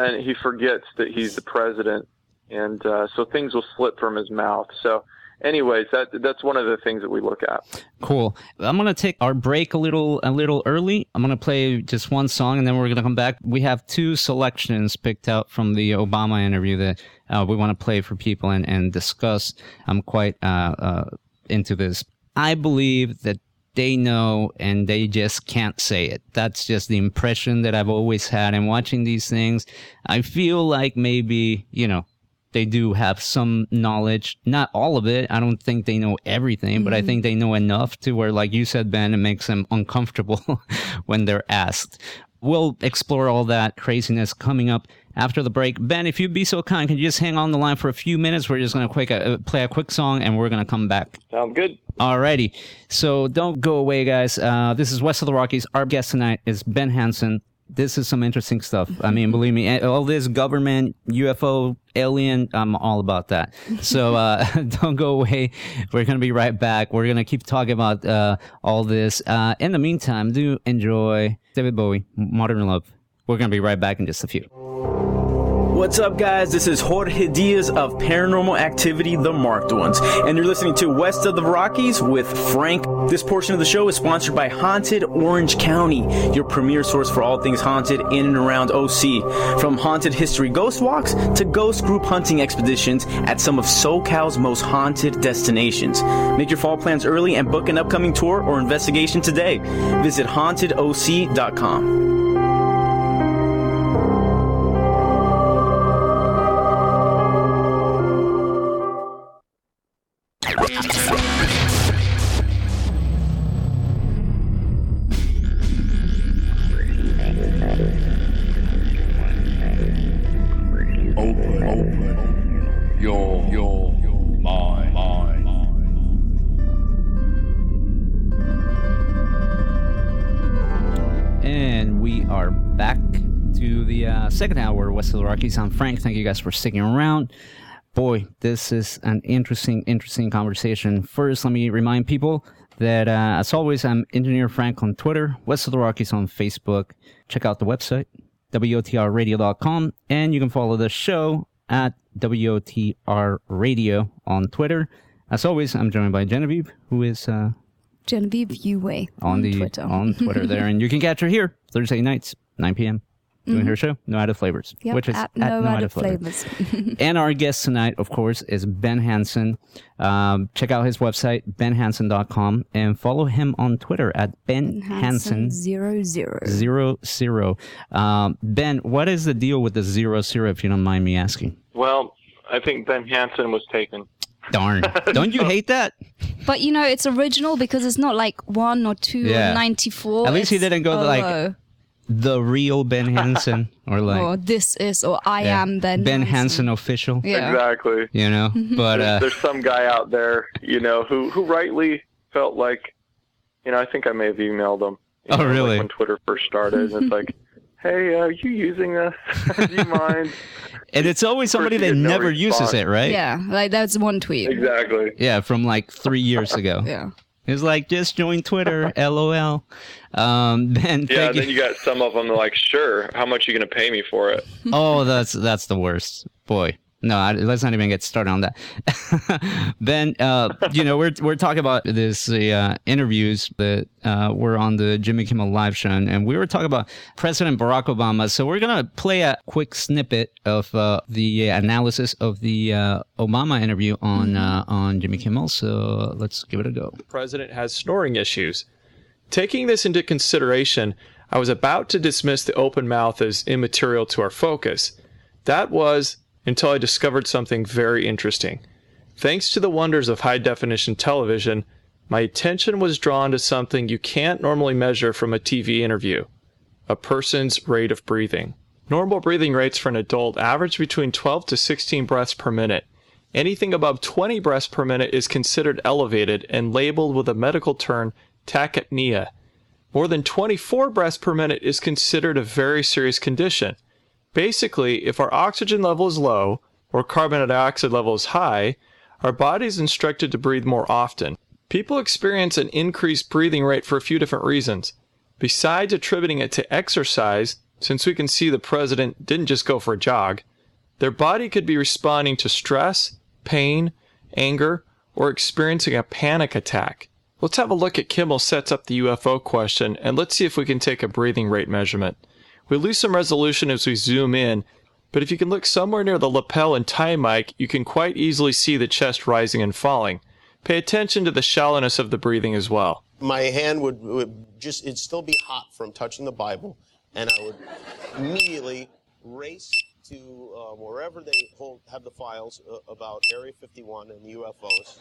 and he forgets that he's the president, and uh, so things will slip from his mouth. So, anyways, that that's one of the things that we look at. Cool. I'm gonna take our break a little a little early. I'm gonna play just one song and then we're gonna come back. We have two selections picked out from the Obama interview that uh, we want to play for people and and discuss. I'm quite uh, uh, into this. I believe that they know and they just can't say it. That's just the impression that I've always had. And watching these things, I feel like maybe you know they do have some knowledge. Not all of it. I don't think they know everything, but I think they know enough to where, like you said, Ben, it makes them uncomfortable when they're asked. We'll explore all that craziness coming up after the break. Ben, if you'd be so kind, can you just hang on the line for a few minutes? We're just going to quick uh, play a quick song and we're going to come back. Sounds good. Alrighty. So don't go away, guys. Uh, this is West of the Rockies. Our guest tonight is Ben Hansen, this is some interesting stuff. I mean, believe me, all this government, UFO, alien, I'm all about that. So uh, don't go away. We're going to be right back. We're going to keep talking about uh, all this. Uh, in the meantime, do enjoy David Bowie, Modern Love. We're going to be right back in just a few. What's up, guys? This is Jorge Diaz of Paranormal Activity The Marked Ones, and you're listening to West of the Rockies with Frank. This portion of the show is sponsored by Haunted Orange County, your premier source for all things haunted in and around OC. From haunted history ghost walks to ghost group hunting expeditions at some of SoCal's most haunted destinations. Make your fall plans early and book an upcoming tour or investigation today. Visit hauntedoc.com. of the Rockies. I'm Frank. Thank you guys for sticking around. Boy, this is an interesting, interesting conversation. First, let me remind people that, uh, as always, I'm Engineer Frank on Twitter, West of the Rockies on Facebook. Check out the website, WOTRradio.com, and you can follow the show at WOTR Radio on Twitter. As always, I'm joined by Genevieve, who is uh, Genevieve Uwe on, the Twitter. on Twitter there, and you can catch her here Thursday nights, 9 p.m. Doing her show, No Added Flavors, Yep, which is at at, no, added flavors. and our guest tonight, of course, is Ben Hansen. Um, check out his website, benhansen.com, and follow him on Twitter at Ben Hansen zero zero. zero zero. Um, ben, what is the deal with the zero zero? If you don't mind me asking. Well, I think Ben Hansen was taken. Darn! Don't you hate that? But you know, it's original because it's not like one or two Yeah. or ninety four. At least he didn't go like- oh, The real Ben Hansen, or like or this is or I yeah, am Ben. Ben Hansen. Hansen official. Yeah. Exactly. You know, but uh, There's some guy out there, you know, who who rightly felt like, you know, I think I may have emailed him. Oh, know, like really? when Twitter first started, and it's like, hey, uh, are you using this? Do you mind? and it's always somebody that no never uses it, right? Yeah, like that's one tweet. Exactly. Yeah, from like three years ago. Yeah. It's like just join Twitter, lol. Um, Ben, Yeah. thank Then you. you got some of them that are like, sure. How much are you gonna pay me for it? Oh, that's that's the worst. Boy, no, I, let's not even get started on that. ben, uh, you know, we're we're talking about this uh, interviews that uh, were on the Jimmy Kimmel live show, and, and we were talking about President Barack Obama. So we're gonna play a quick snippet of uh, the analysis of the uh, Obama interview on uh, on Jimmy Kimmel. So let's give it a go. president has snoring issues. Taking this into consideration, I was about to dismiss the open mouth as immaterial to our focus. That was until I discovered something very interesting. Thanks to the wonders of high definition television, my attention was drawn to something you can't normally measure from a TV interview a person's rate of breathing. Normal breathing rates for an adult average between 12 to 16 breaths per minute. Anything above 20 breaths per minute is considered elevated and labeled with a medical term tachypnea. More than 24 breaths per minute is considered a very serious condition. Basically, if our oxygen level is low or carbon dioxide level is high, our body is instructed to breathe more often. People experience an increased breathing rate for a few different reasons. Besides attributing it to exercise, since we can see the president didn't just go for a jog, their body could be responding to stress, pain, anger, or experiencing a panic attack. Let's have a look at Kimmel sets up the UFO question and let's see if we can take a breathing rate measurement. We lose some resolution as we zoom in, but if you can look somewhere near the lapel and tie mic, you can quite easily see the chest rising and falling. Pay attention to the shallowness of the breathing as well. My hand would, would just, it'd still be hot from touching the Bible, and I would immediately race to um, wherever they hold, have the files uh, about Area 51 and the UFOs,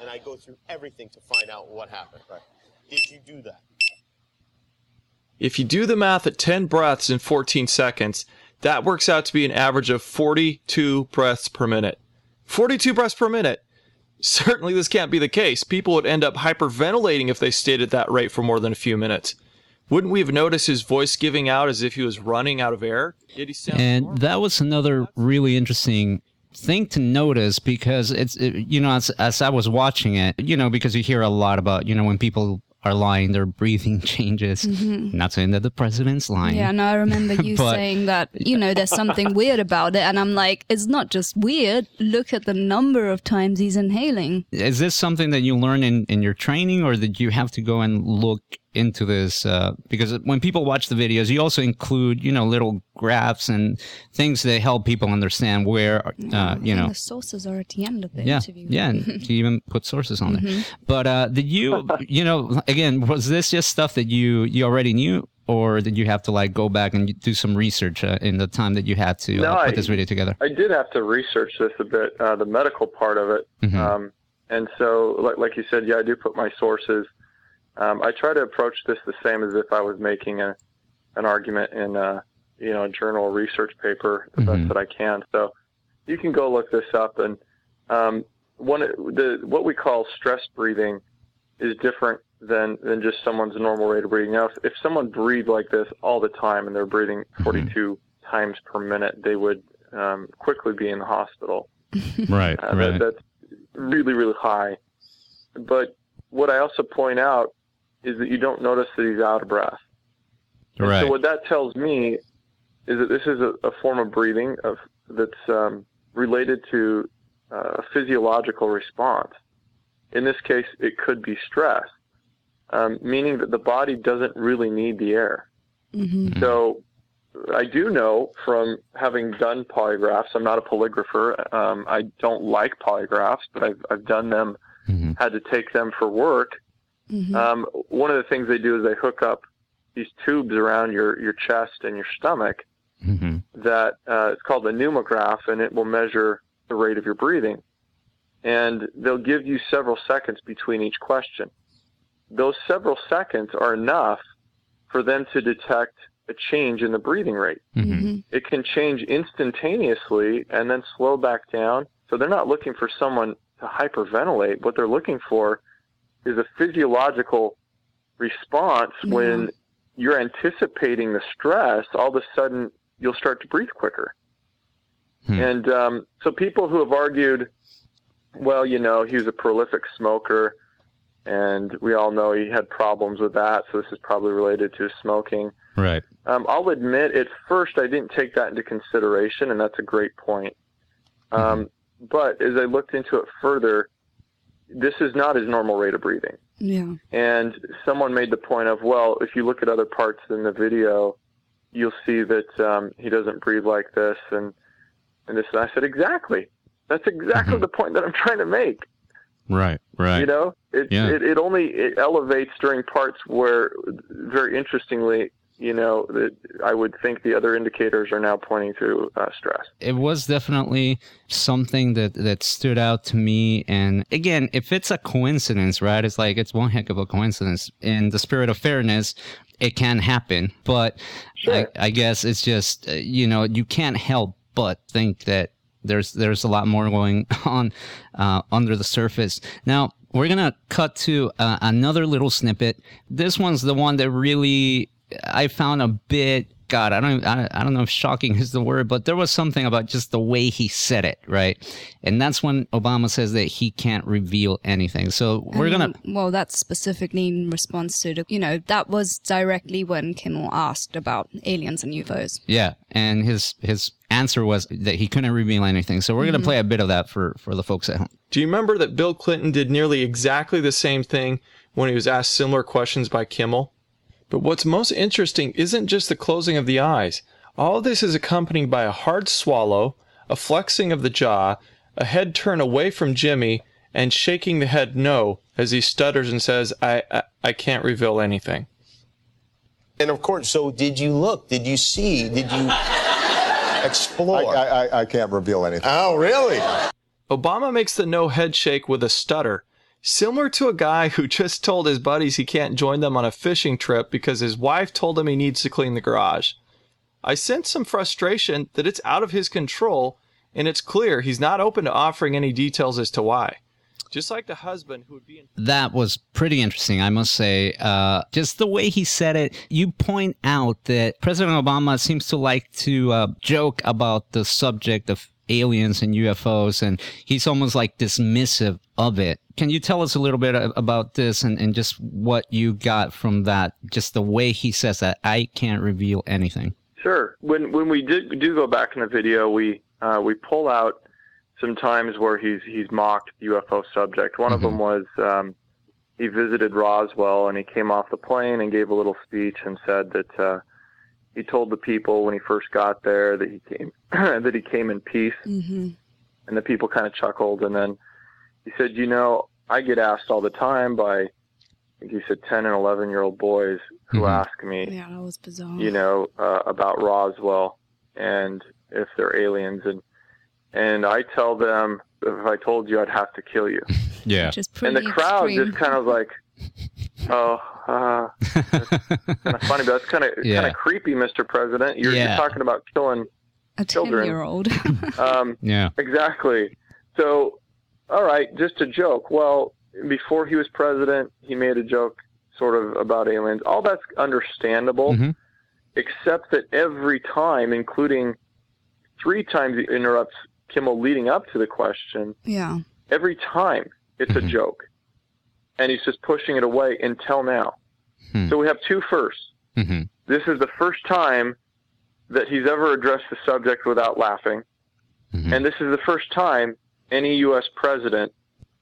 and I go through everything to find out what happened. Right? Did you do that? If you do the math at 10 breaths in 14 seconds, that works out to be an average of 42 breaths per minute. 42 breaths per minute. Certainly, this can't be the case. People would end up hyperventilating if they stayed at that rate for more than a few minutes. wouldn't we have noticed his voice giving out as if he was running out of air? Did he sound and normal? that was another really interesting thing to notice because it's it, you know as, as i was watching it you know because you hear a lot about you know when people are lying their breathing changes not saying that the president's lying Mm-hmm. Yeah, no, I remember you But- saying that, you know, there's something weird about it. And I'm like, it's not just weird. Look at the number of times he's inhaling. is this something that you learn in, in your training or did you have to go and look into this uh, because when people watch the videos you also include you know little graphs and things that help people understand where uh, you And know the sources are at the end of the yeah interview. yeah and you even put sources on there Mm-hmm. but uh did you you know again was this just stuff that you you already knew or did you have to like go back and do some research uh, in the time that you had to No, uh, put I- this video together I did have to research this a bit, uh, the medical part of it. Mhm. Um, and so, like, like you said, yeah, I do put my sources. Um, I try to approach this the same as if I was making a, an argument in a, you know, a journal research paper the Mhm. best that I can. So you can go look this up. And um, one, the what we call stress breathing is different than than just someone's normal rate of breathing. Now, if, if someone breathed like this all the time and they're breathing 42 times per minute, they would um, quickly be in the hospital. right Uh, that, that's really, really high. But what I also point out is that you don't notice that he's out of breath. And right So what that tells me is that this is a, a form of breathing of, that's um, related to uh, a physiological response. In this case, it could be stress, um, meaning that the body doesn't really need the air. hmm So I do know from having done polygraphs, I'm not a polygrapher. Um, I don't like polygraphs, but I've, I've done them, Mhm. had to take them for work. Hmm Um, one of the things they do is they hook up these tubes around your, your chest and your stomach hmm that uh, it's called the pneumograph, and it will measure the rate of your breathing. And they'll give you several seconds between each question. Those several seconds are enough for them to detect a change in the breathing rate. hmm hmm It can change instantaneously and then slow back down. So they're not looking for someone to hyperventilate. What they're looking for is a physiological response Yeah. when you're anticipating the stress, all of a sudden you'll start to breathe quicker. Hmm. And um, so people who have argued, well, you know, he was a prolific smoker, and we all know he had problems with that, so this is probably related to his smoking. right Um, I'll admit, at first, I didn't take that into consideration, and that's a great point. Um, but as I looked into it further, this is not his normal rate of breathing. Yeah. And someone made the point of, well, if you look at other parts in the video, you'll see that um, he doesn't breathe like this, and and this. And I said, exactly. That's exactly Mhm. the point that I'm trying to make. right right You know, it, Yeah. it it only it elevates during parts where, very interestingly, you know, that I would think the other indicators are now pointing to uh, stress. it was definitely something that that stood out to me. And again if it's a coincidence right it's like it's one heck of a coincidence. In the spirit of fairness it can happen. But I, I guess it's just uh, you know you can't help but think that there's there's a lot more going on uh, under the surface. Now we're gonna cut to uh, another little snippet. This one's the one that really i found a bit God, I don't, I, I don't know if shocking is the word, but there was something about just the way he said it, right? And that's when Obama says that he can't reveal anything. So we're gonna, well, that's specifically in response to the, you know, that was directly when Kimmel asked about aliens and UFOs. yeah. And his his answer was that he couldn't reveal anything. So we're gonna mm-hmm. play a bit of that for for the folks at home. Do you remember that Bill Clinton did nearly exactly the same thing when he was asked similar questions by Kimmel? But what's most interesting isn't just the closing of the eyes. All of this is accompanied by a hard swallow, a flexing of the jaw, a head turn away from Jimmy, and shaking the head no as he stutters and says, I, I, I can't reveal anything. And of course, so did you look? Did you see? Did you explore? I, I, I can't reveal anything. oh, really? Obama makes the no head shake with a stutter, similar to a guy who just told his buddies he can't join them on a fishing trip because his wife told him he needs to clean the garage. I sense some frustration that it's out of his control, and it's clear he's not open to offering any details as to why. Just like the husband who would be in. That was pretty interesting, I must say. Uh, just the way he said it, you point out that President Obama seems to like to uh, joke about the subject of aliens and UFOs, and he's almost like dismissive of it. Can you tell us a little bit about this and, and just what you got from that? Just the way he says that I can't reveal anything. Sure. When when we do, do go back in the video, we uh, we pull out some times where he's he's mocked the UFO subject. One of them was um, he visited Roswell and he came off the plane and gave a little speech and said that uh, he told the people when he first got there that he came that he came in peace, Mm-hmm. and the people kind of chuckled. And then he said, "You know, I get asked all the time by." I think he said 10 and 11 year old boys who Mhm. ask me, Yeah, that was bizarre. you know, uh, about Roswell and if they're aliens, and and I tell them if I told you, I'd have to kill you. Yeah. Which and the crowd extreme. just kind of like, oh, uh, kind of funny, but that's kind of Yeah. kind of creepy, Mr. President. You're, Yeah. you're talking about killing. a children. ten-year-old. Um, yeah. Exactly. So, all right, just a joke. Well, before he was president, he made a joke sort of about aliens. All that's understandable, Mhm. except that every time, including three times he interrupts Kimmel leading up to the question, yeah. every time it's Mhm. a joke. And he's just pushing it away until now. Hmm. So we have two firsts. hmm This is the first time that he's ever addressed the subject without laughing. Mhm. And this is the first time any U.S. president,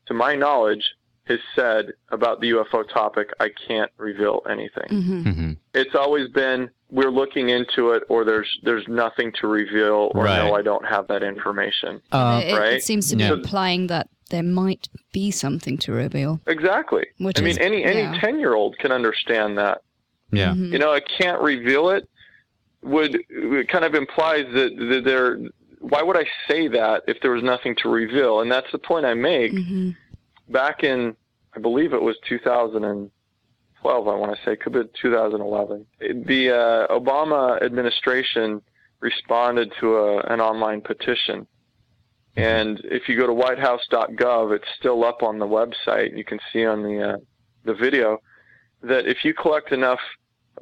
to my knowledge, has said about the UFO topic, I can't reveal anything. Mm-hmm. hmm It's always been we're looking into it, or there's there's nothing to reveal, or Right. no, I don't have that information. Uh, it, it seems to be Yeah. implying that there might be something to reveal. Exactly. Which I mean, is- any any yeah. ten year old can understand that. yeah. Mhm. You know, I can't reveal it. Would it kind of implies that, that there. Why would I say that if there was nothing to reveal? And that's the point I make. Mhm. back in, I believe it was 2012, I want to say, could be 2011. The uh, Obama administration responded to a, an online petition. And if you go to whitehouse.gov, it's still up on the website. You can see on the uh, the video that if you collect enough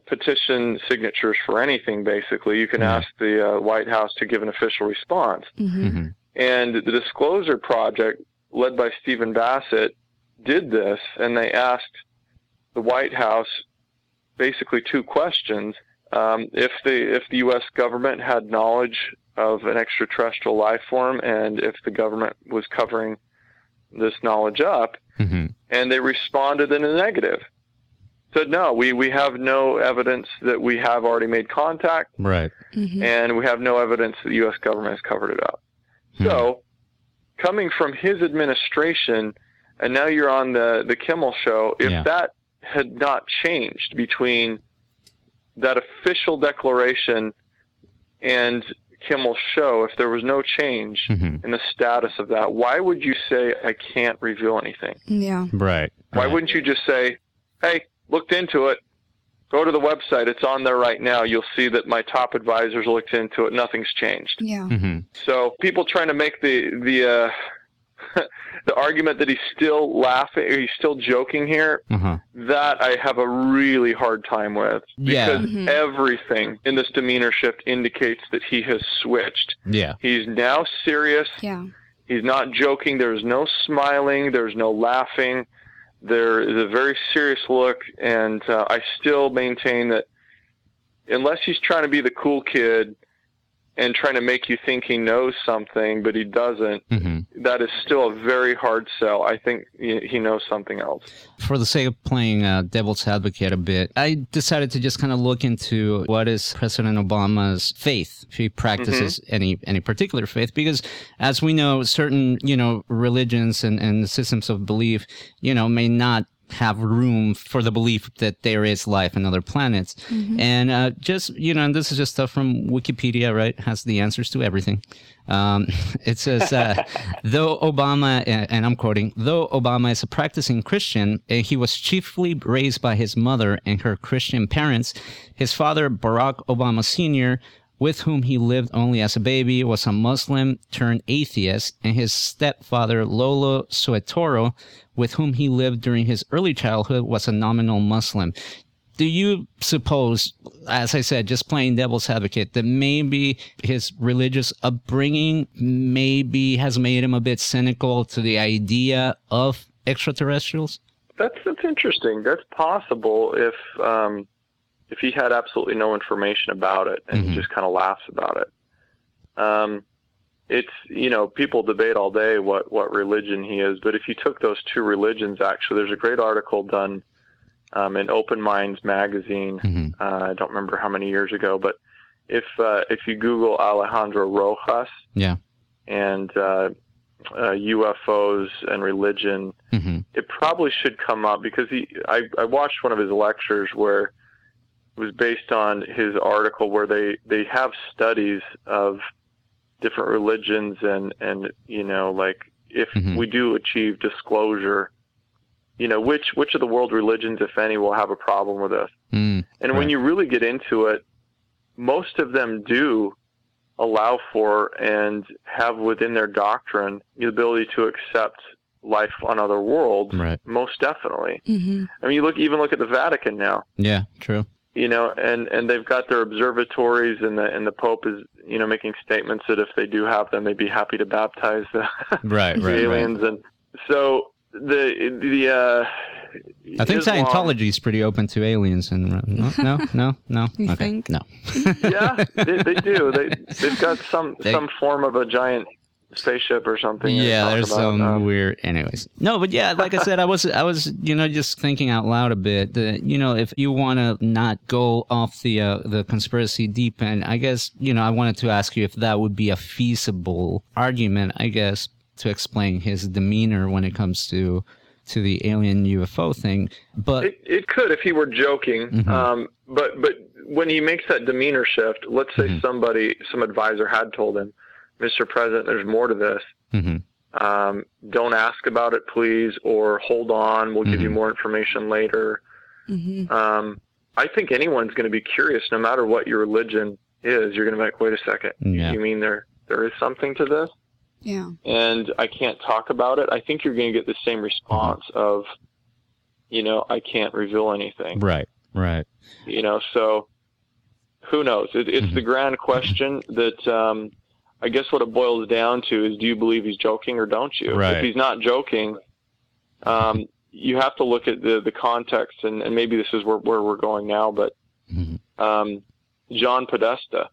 petition signatures for anything, basically, you can ask the uh, White House to give an official response. Mhm. hmm And the Disclosure Project, led by Stephen Bassett, did this, and they asked the White House basically two questions: um, if the if the U.S. government had knowledge of an extraterrestrial life form, and if the government was covering this knowledge up, hmm and they responded in a negative. Said no, we, we have no evidence that we have already made contact Right. Mhm. and we have no evidence that the U.S. government has covered it up. So, coming from his administration, and now you're on the the Kimmel show. If Yeah. that had not changed between that official declaration and Kimmel's show, if there was no change hmm in the status of that, why would you say I can't reveal anything? Yeah. Right. Why right. wouldn't you just say, "Hey, looked into it. Go to the website. It's on there right now. You'll see that my top advisors looked into it. Nothing's changed." Yeah. hmm So people trying to make the the uh, the argument that he's still laughing, or he's still joking here. Uh-huh. That I have a really hard time with Yeah. because Mhm. everything in this demeanor shift indicates that he has switched. Yeah. He's now serious. Yeah. He's not joking. There's no smiling. There's no laughing. There is a very serious look, and uh, I still maintain that unless he's trying to be the cool kid and trying to make you think he knows something, but he doesn't, hmm that is still a very hard sell. I think he knows something else. For the sake of playing uh, devil's advocate a bit, I decided to just kind of look into what is President Obama's faith, if he practices any any particular faith, because as we know, certain you know religions and and systems of belief, you know, may not have room for the belief that there is life on other planets. And uh, just, you know, and this is just stuff from Wikipedia, right? Has the answers to everything. Um, it says, uh, though Obama, and I'm quoting, though Obama is a practicing Christian, uh, he was chiefly raised by his mother and her Christian parents. His father, Barack Obama Sr., with whom he lived only as a baby, was a Muslim turned atheist, and his stepfather, Lolo Soetoro, with whom he lived during his early childhood, was a nominal Muslim. Do you suppose, as I said, just playing devil's advocate, that maybe his religious upbringing maybe has made him a bit cynical to the idea of extraterrestrials? That's that's interesting. That's possible if um, if he had absolutely no information about it and Mhm. he just kind of laughs about it. Um, it's you know people debate all day what what religion he is, but if you took those two religions, actually, there's a great article done um, in Open Minds magazine. Mhm. Uh, I don't remember how many years ago, but if uh, if you Google Alejandro Rojas Yeah. and uh, uh, UFOs and religion, hmm it probably should come up because he I, I watched one of his lectures where was based on his article where they they have studies of different religions and and you know like if Mhm. we do achieve disclosure you know which which of the world religions if any will have a problem with this Mm, and when you really get into it most of them do allow for and have within their doctrine the ability to accept life on other worlds right. most definitely. hmm I mean, you look even look at the Vatican now, Yeah, true. You know, and and they've got their observatories, and the and the Pope is you know making statements that if they do have them, they'd be happy to baptize the, Right, the right, right. aliens, and so the the. Uh, I think Islam- Scientology is pretty open to aliens, and uh, no, no, no, no. You okay, think? no. yeah, they, they do. They they've got some They- some form of a giant spaceship or something. Yeah, there's about, some um, weird. Anyways, no, but yeah, like I said, I was, I was, you know, just thinking out loud a bit. That you know, if you want to not go off the uh, the conspiracy deep end, I guess you know, I wanted to ask you if that would be a feasible argument. I guess to explain his demeanor when it comes to to the alien UFO thing. But It, it could if he were joking, Mhm. um, but but when he makes that demeanor shift, let's say Mhm. somebody, some advisor had told him, "Mr. President, there's more to this. Mhm. Um, don't ask about it, please, or hold on, we'll give you Mhm. more information later." hmm Um, I think anyone's going to be curious, no matter what your religion is. You're going to be like, "Wait a second, Yeah. you mean there there is something to this?" Yeah. and I can't talk about it, I think you're going to get the same response of, you know, I can't reveal anything. right, right, You know, so who knows? It, it's Mhm. the grand question that um, I guess what it boils down to is: Do you believe he's joking or don't you? Right. If he's not joking, um, you have to look at the the context, and, and maybe this is where where we're going now, but Mhm. um, John Podesta,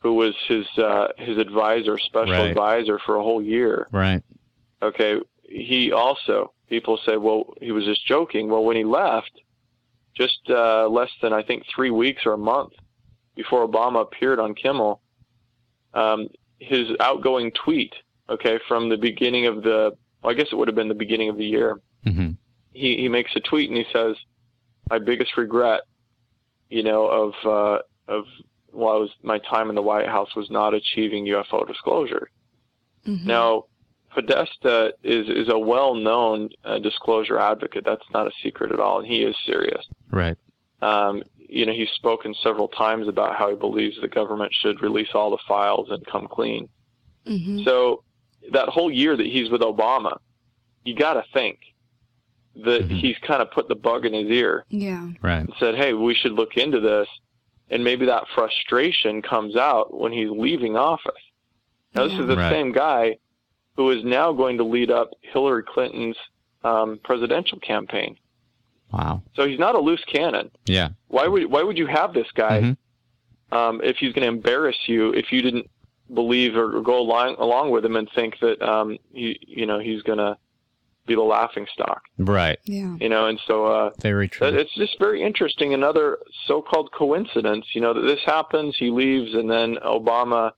who was his uh, his advisor, special Right. advisor for a whole year. right, Okay, he also people say, well, he was just joking. Well, when he left, just uh, less than I think three weeks or a month before Obama appeared on Kimmel, um, his outgoing tweet, okay, from the beginning of the, well, I guess it would have been the beginning of the year. hmm He he makes a tweet and he says, "My biggest regret, you know, of uh, of while I was my time in the White House was not achieving UFO disclosure." hmm Now, Podesta is is a well-known uh, disclosure advocate. That's not a secret at all, and he is serious. right, Um, you know, he's spoken several times about how he believes the government should release all the files and come clean. hmm So that whole year that he's with Obama, you got to think that Mhm. he's kind of put the bug in his ear Yeah. right, and said, "Hey, we should look into this." And maybe that frustration comes out when he's leaving office. Now, this Yeah. is the Right. same guy who is now going to lead up Hillary Clinton's um, presidential campaign. Wow, So he's not a loose cannon. yeah, Why would why would you have this guy Mhm. um, if he's going to embarrass you if you didn't believe or, or go along along with him and think that um, he you know he's going to be the laughing stock, right, Yeah. you know? And so uh, very true. it's just very interesting. Another so-called coincidence, you know, that this happens, he leaves, and then Obama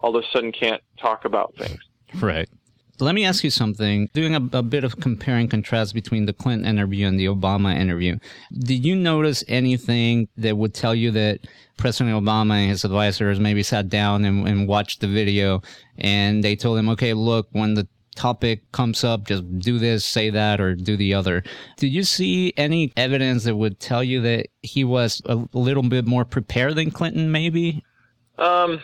all of a sudden can't talk about things. Right. Let me ask you something. Doing a, a bit of compare and contrast between the Clinton interview and the Obama interview, did you notice anything that would tell you that President Obama and his advisors maybe sat down and, and watched the video and they told him, okay, look, when the topic comes up, just do this, say that, or do the other. Did you see any evidence that would tell you that he was a little bit more prepared than Clinton, maybe? Um,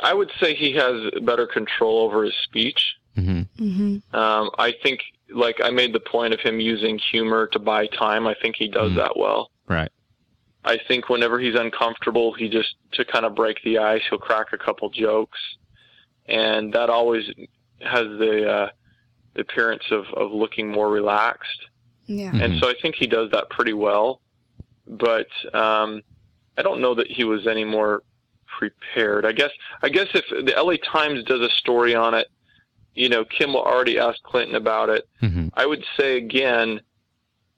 I would say he has better control over his speech. Hmm hmm Um, I think, like I made the point of him using humor to buy time. I think he does Mhm. that well. Right. I think whenever he's uncomfortable, he just to kind of break the ice, he'll crack a couple jokes, and that always has the, uh, appearance of, of looking more relaxed. Yeah. And Mhm. so I think he does that pretty well. But um, I don't know that he was any more prepared. I guess I guess if the LA Times does a story on it, you know, Kimmel already asked Clinton about it. hmm I would say again,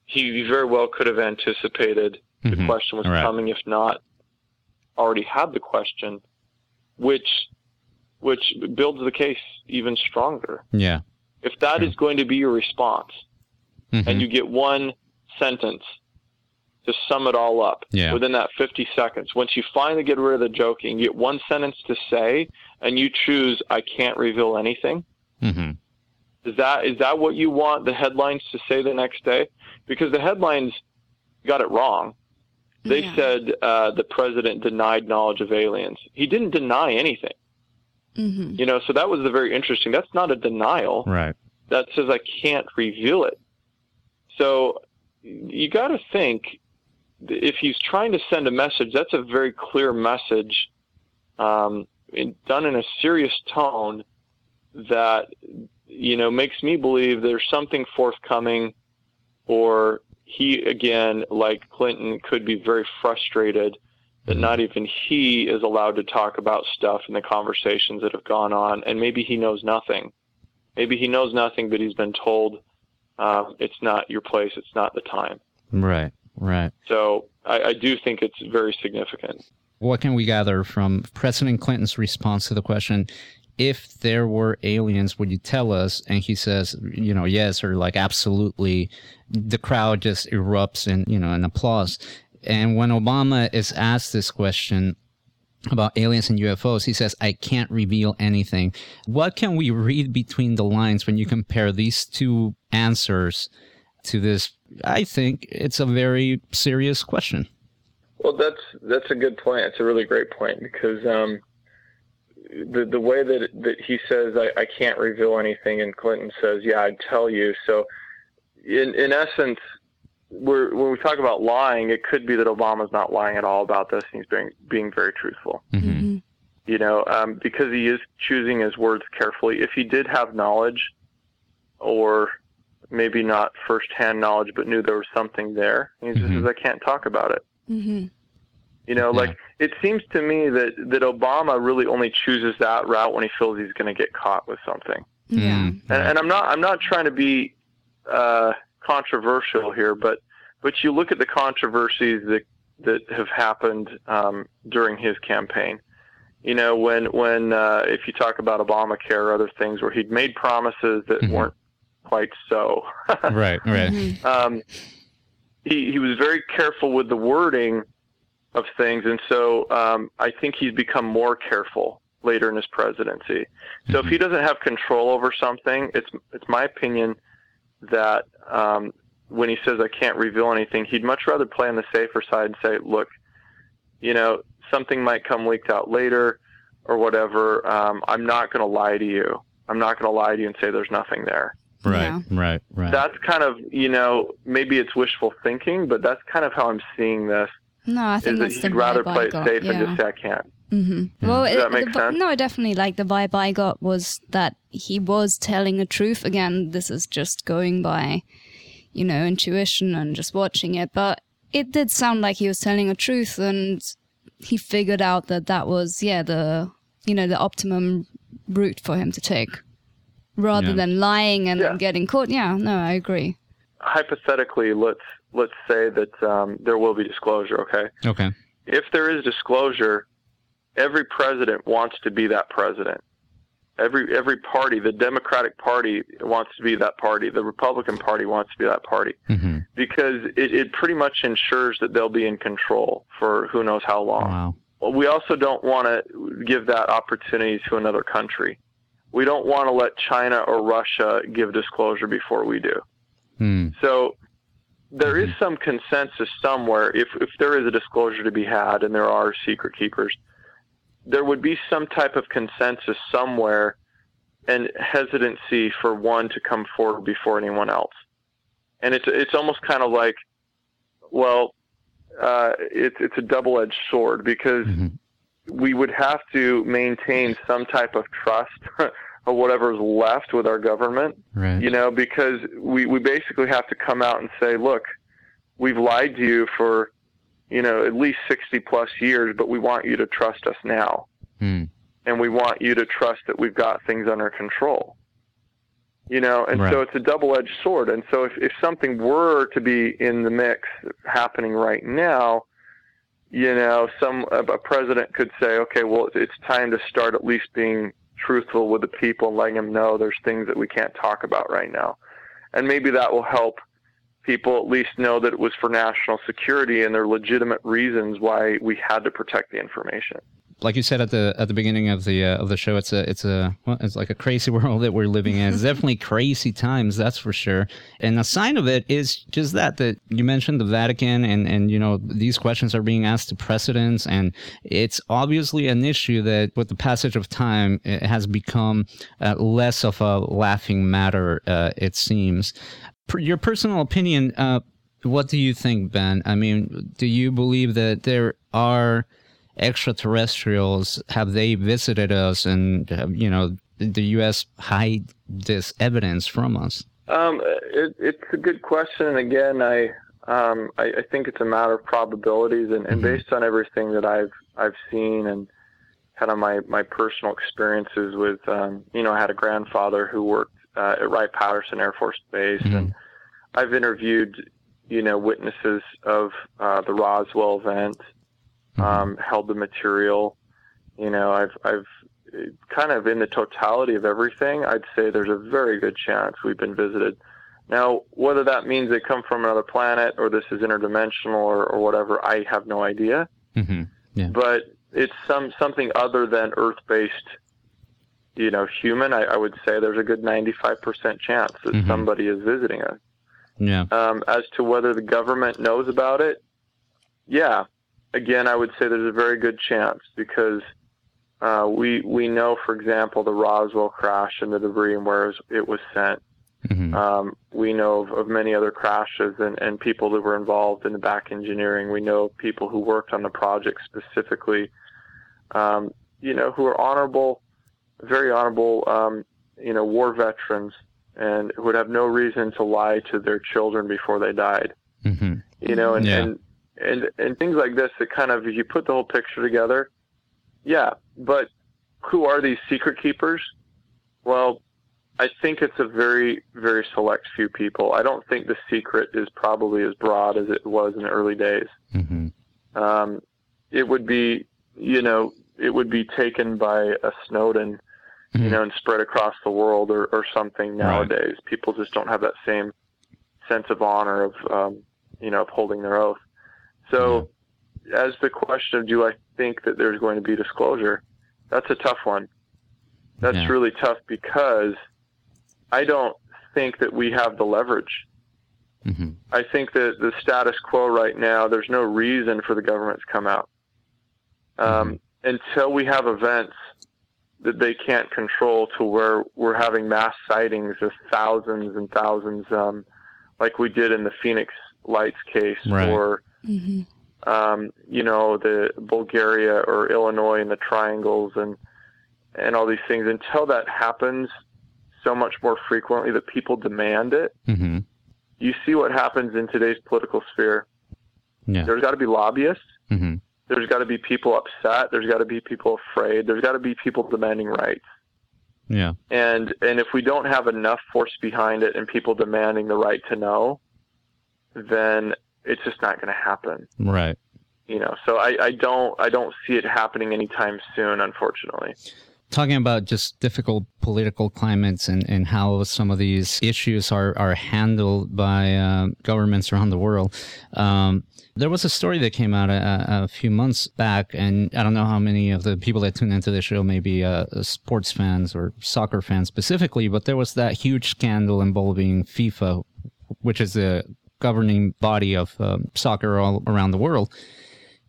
he very well could have anticipated the Mhm. question was Right. coming, if not already had the question, which which builds the case even stronger. Yeah. If that is going to be your response, Mhm. and you get one sentence to sum it all up Yeah. within that 50 seconds. Once you finally get rid of the joking, you get one sentence to say, and you choose, I can't reveal anything. Hmm Is that is that what you want the headlines to say the next day? Because the headlines got it wrong. They Yeah. said uh, the president denied knowledge of aliens. He didn't deny anything. hmm You know, so that was the very interesting. That's not a denial. Right. that says I can't reveal it. So you got to think if he's trying to send a message, that's a very clear message, um, in, done in a serious tone that you know makes me believe there's something forthcoming, or he again, like Clinton, could be very frustrated that not even he is allowed to talk about stuff in the conversations that have gone on, and maybe he knows nothing maybe he knows nothing, but he's been told um, it's not your place, it's not the time. Right. Right. So I, I do think it's very significant. What can we gather from President Clinton's response to the question? If there were aliens, would you tell us? And he says, you know, yes, or like absolutely. The crowd just erupts in, you know, in applause. And when Obama is asked this question about aliens and UFOs, he says, I can't reveal anything. What can we read between the lines when you compare these two answers to this? I think it's a very serious question. Well, that's that's a good point. It's a really great point because um, the the way that that he says I, I can't reveal anything, and Clinton says, "Yeah, I'd tell you." So, in in essence, we're, when we talk about lying, it could be that Obama's not lying at all about this, and he's being being very truthful. hmm you know, um, because he is choosing his words carefully. If he did have knowledge, or maybe not firsthand knowledge, but knew there was something there, he just Mhm. says, "I can't talk about it." hmm You know, Yeah. like it seems to me that that Obama really only chooses that route when he feels he's going to get caught with something. Yeah. Mm, And, and I'm not I'm not trying to be uh, controversial here, but but you look at the controversies that that have happened um, during his campaign. You know, when when uh, if you talk about Obamacare or other things where he'd made promises that Mhm. weren't quite so. right, right. Mhm. um, he he was very careful with the wording of things, and so um, I think he's become more careful later in his presidency. So if he doesn't have control over something, it's it's my opinion that um, when he says I can't reveal anything, he'd much rather play on the safer side and say, look, you know, something might come leaked out later or whatever. Um, I'm not going to lie to you. I'm not going to lie to you and say there's nothing there Right, Yeah. right, right. that's kind of you know maybe it's wishful thinking, but that's kind of how I'm seeing this. No, I think Is that that's he'd the rather vibe play it safe yeah. and just say I can't. hmm Well, Does it, that make the, sense? no, definitely. Like the vibe I got was that he was telling the truth. Again, this is just going by, you know, intuition and just watching it. But it did sound like he was telling the truth, and he figured out that that was, yeah, the you know, the optimum route for him to take, rather Yeah. than lying and Yeah. getting caught. Yeah, no, I agree. Hypothetically, let's let's say that um, there will be disclosure. Okay, okay. if there is disclosure, every president wants to be that president. Every every party, the Democratic Party wants to be that party. The Republican Party wants to be that party hmm because it, it pretty much ensures that they'll be in control for who knows how long. Wow. Well, we also don't want to give that opportunity to another country. We don't want to let China or Russia give disclosure before we do. Hmm. So there is some consensus somewhere if, if there is a disclosure to be had and there are secret keepers there would be some type of consensus somewhere and hesitancy for one to come forward before anyone else. And it's it's almost kind of like, well, uh, it's it's a double edged sword because Mm-hmm. we would have to maintain some type of trust of whatever's left with our government Right. you know, because we, we basically have to come out and say, look, we've lied to you for, you know, at least 60 plus years, but we want you to trust us now. Hmm. And we want you to trust that we've got things under control. You know, and Right. so it's a double edged sword. And so if, if something were to be in the mix happening right now, you know, some a a president could say, okay, well, it's time to start at least being truthful with the people and letting them know there's things that we can't talk about right now. And maybe that will help people at least know that it was for national security and there are legitimate reasons why we had to protect the information. Like you said at the at the beginning of the uh, of the show, it's a it's a well, it's like a crazy world that we're living in. It's definitely crazy times, that's for sure. And a sign of it is just that that you mentioned the Vatican, and and you know these questions are being asked to presidents, and it's obviously an issue that with the passage of time it has become uh, less of a laughing matter. Uh, it seems. Per, your personal opinion. Uh, what do you think, Ben? I mean, do you believe that there are extraterrestrials have they visited us and you know the us hide this evidence from us Um, it, it's a good question, and again, I, um, I I think it's a matter of probabilities, and, and Mhm. based on everything that I've I've seen and kind of my my personal experiences with, um, you know, I had a grandfather who worked uh, at Wright Patterson Air Force Base, Mhm. and I've interviewed, you know, witnesses of uh, the Roswell event, Mm-hmm. um, held the material. You know, I've I've kind of in the totality of everything, I'd say there's a very good chance we've been visited. Now, whether that means they come from another planet or this is interdimensional or, or whatever, I have no idea. hmm Yeah. But it's some something other than Earth-based, you know, human. I, I would say there's a good 95% chance that Mhm. somebody is visiting us. yeah Um, as to whether the government knows about it, yeah. Again, I would say there's a very good chance because uh, we we know, for example, the Roswell crash and the debris and where it was sent. hmm Um, we know of, of many other crashes and, and people that were involved in the back engineering. We know people who worked on the project specifically, um, you know, who are honorable, very honorable, um, you know, war veterans and who would have no reason to lie to their children before they died. hmm You know, and, Yeah. and, and, and things like this that kind of, if you put the whole picture together, yeah, but who are these secret keepers? Well, I think it's a very, very select few people. I don't think the secret is probably as broad as it was in the early days. hmm Um, it would be, you know, it would be taken by a Snowden, you know, and spread across the world or, or something nowadays. People just don't have that same sense of honor of, um, you know, of holding their oath. So, as the question of do I think that there's going to be disclosure, that's a tough one. That's Yeah. really tough because I don't think that we have the leverage. hmm I think that the status quo right now, there's no reason for the government to come out. Um, Until we have events that they can't control to where we're having mass sightings of thousands and thousands, um, like we did in the Phoenix Lights case, Right. or, hmm um, you know, the Bulgaria or Illinois and the triangles and, and all these things. Until that happens so much more frequently that people demand it, hmm you see what happens in today's political sphere. Yeah. There's got to be lobbyists. hmm There's got to be people upset. There's got to be people afraid. There's got to be people demanding rights. Yeah. And and if we don't have enough force behind it and people demanding the right to know, then it's just not going to happen. Right. You know. So I, I don't I don't see it happening anytime soon, unfortunately. talking about just difficult political climates and, and how some of these issues are, are handled by uh, governments around the world. Um, there was a story that came out a, a few months back, and I don't know how many of the people that tune into the show may be uh, sports fans or soccer fans specifically, but there was that huge scandal involving FIFA, which is the governing body of um, soccer all around the world.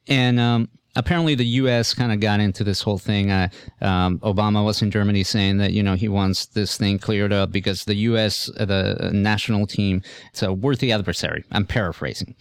And um, apparently the U.S. kind of got into this whole thing. Uh, um, Obama was in Germany saying that you know he wants this thing cleared up because the U.S. Uh, the national team it's a worthy adversary. I'm paraphrasing,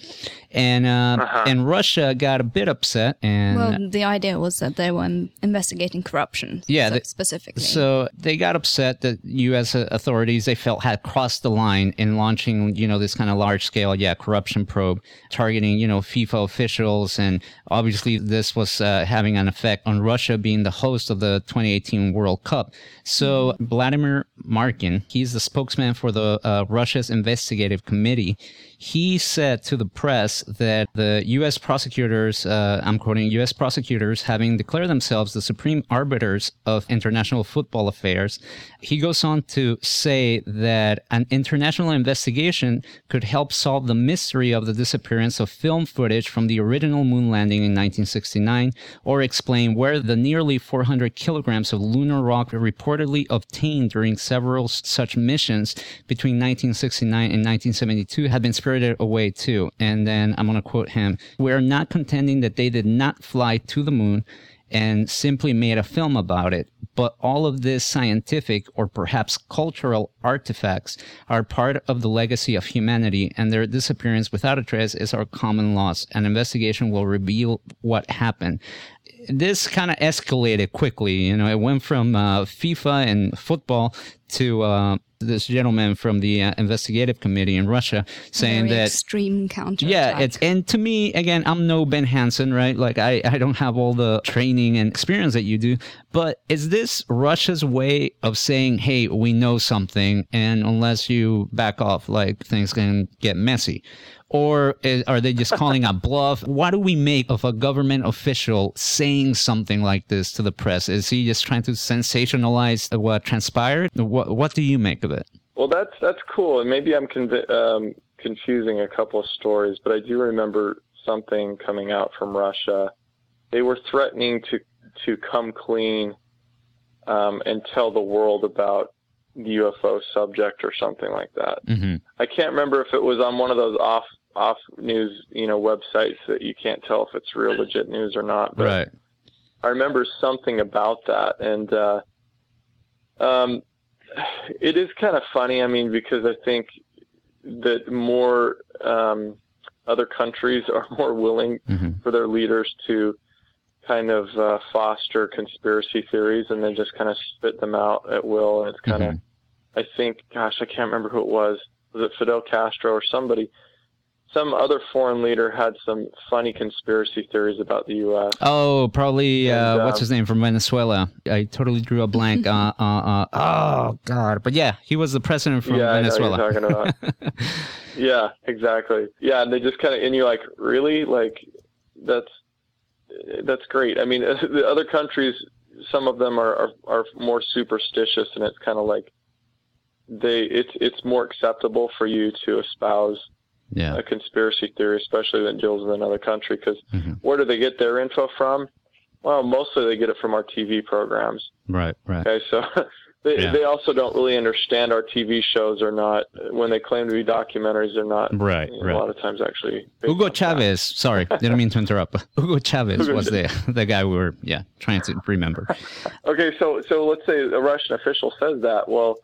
and uh, Uh-huh. and Russia got a bit upset and. Well, the idea was that they were investigating corruption. Yeah, so- the- specifically. So they got upset that U.S. authorities they felt had crossed the line in launching, you know, this kind of large scale, yeah, corruption probe targeting, you know, FIFA officials, and obviously this was uh, having an effect on Russia being the host of the 2018 World Cup. So Vladimir Markin, he's the spokesman for the uh, Russia's investigative committee. He said to the press that the U.S. prosecutors, uh, I'm quoting, U.S. prosecutors having declared themselves the supreme arbiters of international football affairs. He goes on to say that an international investigation could help solve the mystery of the disappearance of film footage from the original moon landing in 1969 or explain where the nearly 400 kilograms of lunar rock reportedly obtained during several such missions between 1969 and 1972 had been spirited away too. And then I'm going to quote him We're not contending that they did not fly to the moon and simply made a film about it. But all of this scientific or perhaps cultural artifacts are part of the legacy of humanity, and their disappearance without a trace is our common loss. An investigation will reveal what happened. This kind of escalated quickly. You know, it went from uh, FIFA and football to uh, this gentleman from the uh, investigative committee in Russia saying Very that extreme counter. yeah, it's and to me again, I'm no Ben Hansen, right? Like I, I don't have all the training and experience that you do. But is this Russia's way of saying, "Hey, we know something, and unless you back off, like things can get messy"? Or is, are they just calling a bluff? What do we make of a government official saying something like this to the press? Is he just trying to sensationalize what transpired? What What do you make of it? Well, that's that's cool, and maybe I'm conv- um, confusing a couple of stories, but I do remember something coming out from Russia. They were threatening to to come clean um, and tell the world about the UFO subject or something like that. Mm-hmm. I can't remember if it was on one of those off off news you know websites that you can't tell if it's real legit news or not. But Right. I remember something about that, and uh, um, it is kind of funny. I mean, because I think that more um, other countries are more willing Mhm. for their leaders to kind of uh, foster conspiracy theories and then just kind of spit them out at will. And it's kind of, I think, gosh, I can't remember who it was. Was it Fidel Castro or somebody? Some other foreign leader had some funny conspiracy theories about the U.S. Oh, probably. And, uh, what's his name from Venezuela? I totally drew a blank. uh, uh, uh, oh God! But yeah, he was the president from yeah, Venezuela. I know what you're talking about. yeah, exactly. Yeah, and they just kind of, and you're like, really? Like, that's that's great. I mean, the other countries, some of them are are, are more superstitious, and it's kind of like they it's it's more acceptable for you to espouse yeah. a conspiracy theory, especially that deals with another country, because Mhm. where do they get their info from? Well, mostly they get it from our TV programs. Right. Right. Okay, so they Yeah. they also don't really understand our TV shows are not when they claim to be documentaries. They're not. Right, A right. lot of times, actually. Hugo Chavez. Sorry, didn't mean to interrupt. Hugo Chavez Hugo was the the guy we were yeah trying to remember. Okay, so so let's say a Russian official says that. Well,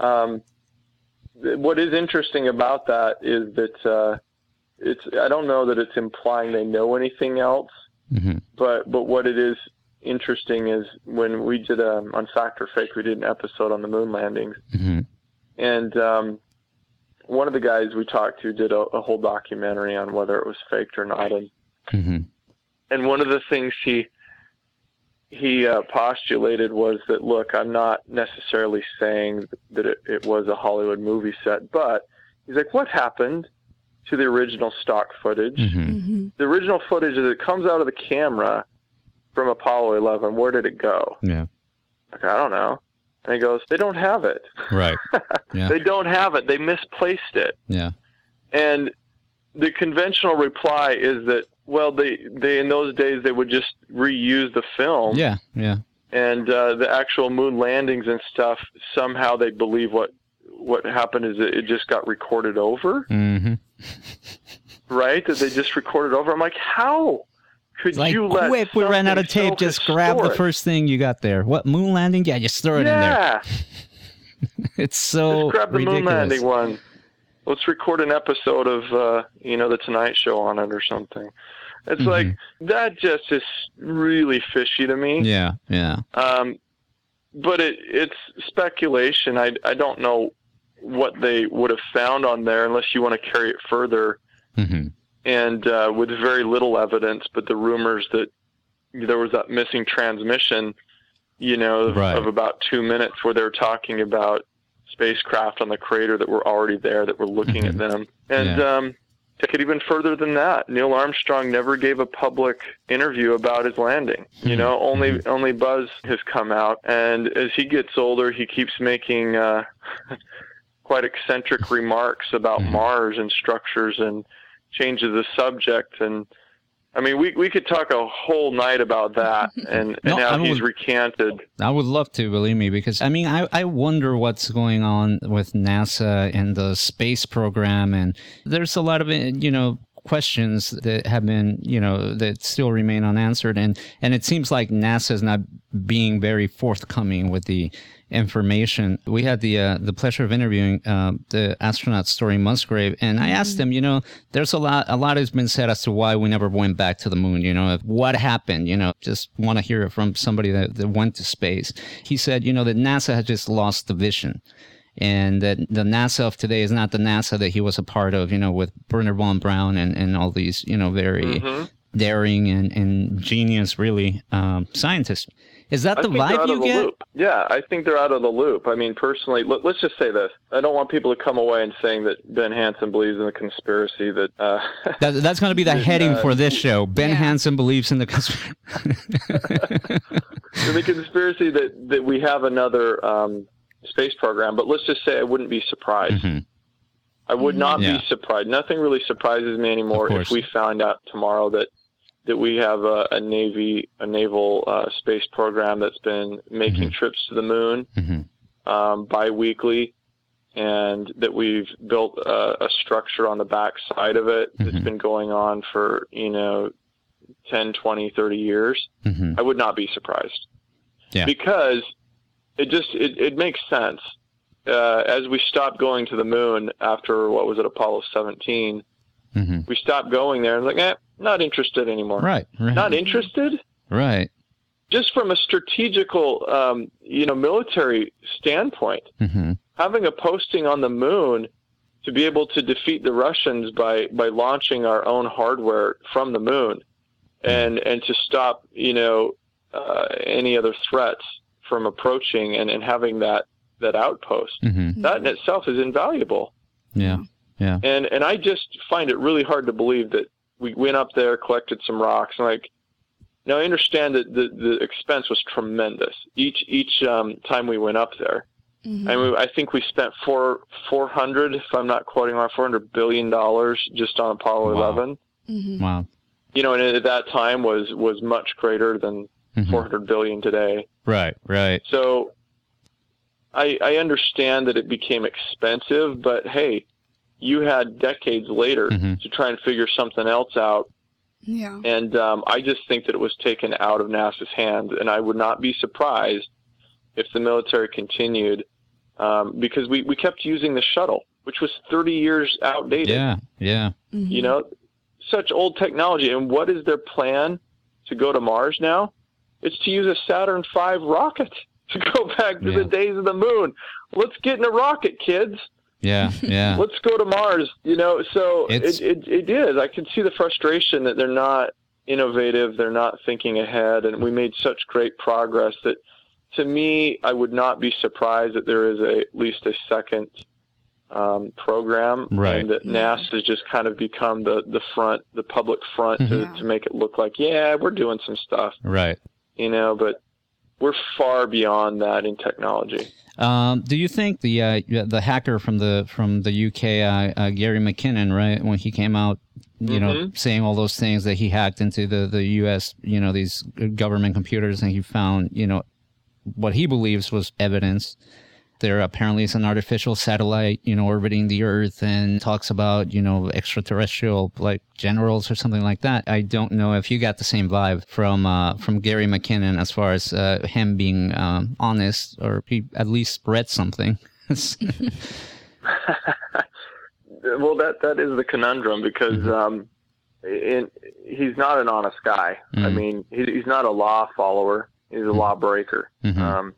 um, what is interesting about that is that uh, it's. I don't know that it's implying they know anything else, hmm but but what it is interesting is when we did um, on Fact or Fake, we did an episode on the moon landings. hmm and um, one of the guys we talked to did a, a whole documentary on whether it was faked or not, and hmm and one of the things he he uh, postulated was that look, I'm not necessarily saying that it, it was a Hollywood movie set, but he's like, what happened to the original stock footage? hmm hmm The original footage as it comes out of the camera from Apollo 11, where did it go? Yeah. Like, I don't know. And he goes, they don't have it. Right. Yeah. They don't have it. They misplaced it. Yeah. And the conventional reply is that well, they they in those days they would just reuse the film, Yeah. Yeah. and uh, the actual moon landings and stuff. Somehow they believe what what happened is that it just got recorded over, hmm right? That they just recorded over. I'm like, how? could Like, you let quick, we ran out of tape. so Just grab the first thing you got there. What moon landing? Yeah, just throw it in there. Yeah, It's so just grab the ridiculous. moon landing one. Let's record an episode of uh, you know the Tonight Show on it or something. It's like that just is really fishy to me. Mm-hmm. Yeah, yeah. Um, but it it's speculation. I I don't know what they would have found on there unless you want to carry it further. hmm and uh, with very little evidence, but the rumors that there was that missing transmission, you know, of, Right. of about two minutes where they were talking about spacecraft on the crater that were already there that were looking at them. And Yeah. um, take it even further than that. Neil Armstrong never gave a public interview about his landing. You hmm. know, only hmm. only Buzz has come out, and as he gets older, he keeps making uh, quite eccentric remarks about hmm. Mars and structures and changes the subject. And I mean we we could talk a whole night about that and, and No, how I he's recanted. I would love to, believe me, because I mean, I, I wonder what's going on with NASA and the space program. And there's a lot of, you know, questions that have been, you know, that still remain unanswered. And, and it seems like NASA is not being very forthcoming with the information. We had the uh, the pleasure of interviewing uh, the astronaut Story Musgrave, and I asked him, you know, there's a lot a lot has been said as to why we never went back to the moon. You know, what happened. You know, just want to hear it from somebody that, that went to space. He said, you know, that NASA has just lost the vision. And that the NASA of today is not the NASA that he was a part of, you know, with Bernard von Braun and, and all these, you know, very daring and, and genius, really, um, scientists. Is that I the vibe you the get? loop. Yeah, I think they're out of the loop. I mean, personally, let, let's just say this: I don't want people to come away and saying that Ben Hansen believes in the conspiracy. That uh, That, that's going to be the heading uh, for this show. Ben Yeah. Hansen believes in the conspiracy. the conspiracy that that we have another um, space program. But let's just say I wouldn't be surprised. Mhm. I would not Yeah. be surprised. Nothing really surprises me anymore if we found out tomorrow that that we have a, a navy a naval uh, space program that's been making Mhm. trips to the moon Mhm. um, biweekly, and that we've built a, a structure on the back side of it that's Mhm. been going on for you know 10, 20, 30 years. Mhm. I would not be surprised. Yeah. Because it just it, it makes sense. Uh, as we stopped going to the moon after what was it Apollo 17, Mhm. we stopped going there and like, eh, not interested anymore. Right. Right. Not interested. right. Just from a strategical, um, you know, military standpoint, hmm having a posting on the moon to be able to defeat the Russians by by launching our own hardware from the moon, and and to stop you know uh, any other threats from approaching and, and having that that outpost hmm that in itself is invaluable. Yeah. Yeah. And and I just find it really hard to believe that we went up there, collected some rocks, and like. Now I understand that the, the expense was tremendous each each um, time we went up there. Mhm. I mean, I think we spent four four hundred, if I'm not quoting wrong, four hundred billion dollars just on Apollo Wow. 11. Mhm. Wow. You know, and at that time was was much greater than Mhm. 400 billion today. Right. Right. So, I I understand that it became expensive, but hey, you had decades later Mhm. to try and figure something else out, Yeah. and um, I just think that it was taken out of NASA's hands, and I would not be surprised if the military continued, um, because we, we kept using the shuttle, which was 30 years outdated. Yeah. Yeah. Mhm. You know, such old technology. And what is their plan to go to Mars now? It's to use a Saturn V rocket to go back to Yeah. the days of the moon. Let's get in a rocket, kids. Yeah. Yeah. Let's go to Mars. You know, so It's- it, it, it is. I can see the frustration that they're not innovative, they're not thinking ahead, and we made such great progress that to me, I would not be surprised that there is a, at least a second um, program, Right. and that NASA has just kind of become the, the front, the public front Mhm. to, to make it look like, yeah, we're doing some stuff, Right. You know, but we're far beyond that in technology. Um, do you think the uh, the hacker from the from the UK, uh, uh, Gary McKinnon, right, when he came out, you know, Mhm. saying all those things that he hacked into the the U.S., you know, these government computers, and he found, you know, what he believes was evidence. There apparently is an artificial satellite, you know, orbiting the Earth and talks about, you know, extraterrestrial like generals or something like that. I don't know if you got the same vibe from uh, from Gary McKinnon as far as uh, him being um, honest or he at least read something. well, that that is the conundrum because Mm-hmm. um, in, he's not an honest guy. I Mhm. mean, he, he's not a law follower. He's a law breaker. Mhm. Um,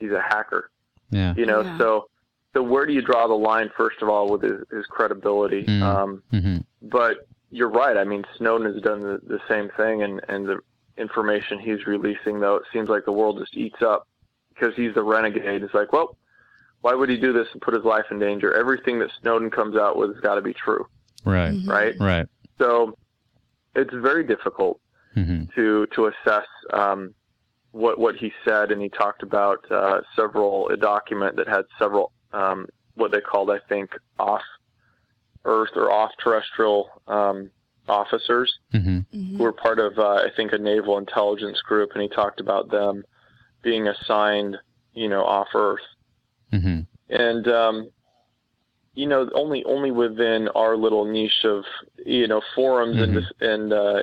he's a hacker. Yeah. You know, Yeah. so so where do you draw the line? First of all, with his, his credibility. Mm. Um, hmm but you're right. I mean, Snowden has done the, the same thing, and and the information he's releasing, though, it seems like the world just eats up because he's the renegade. It's like, well, why would he do this and put his life in danger? Everything that Snowden comes out with has got to be true, Right. Mhm. right? Right. So it's very difficult hmm to to assess um, what what he said, and he talked about uh, several a document that had several um, what they called, I think, off Earth or off terrestrial um, officers. Hmm who were part of uh, I think a naval intelligence group, and he talked about them being assigned, you know, off Earth, hmm and um, you know, only only within our little niche of you know forums and Mhm. dis- and uh,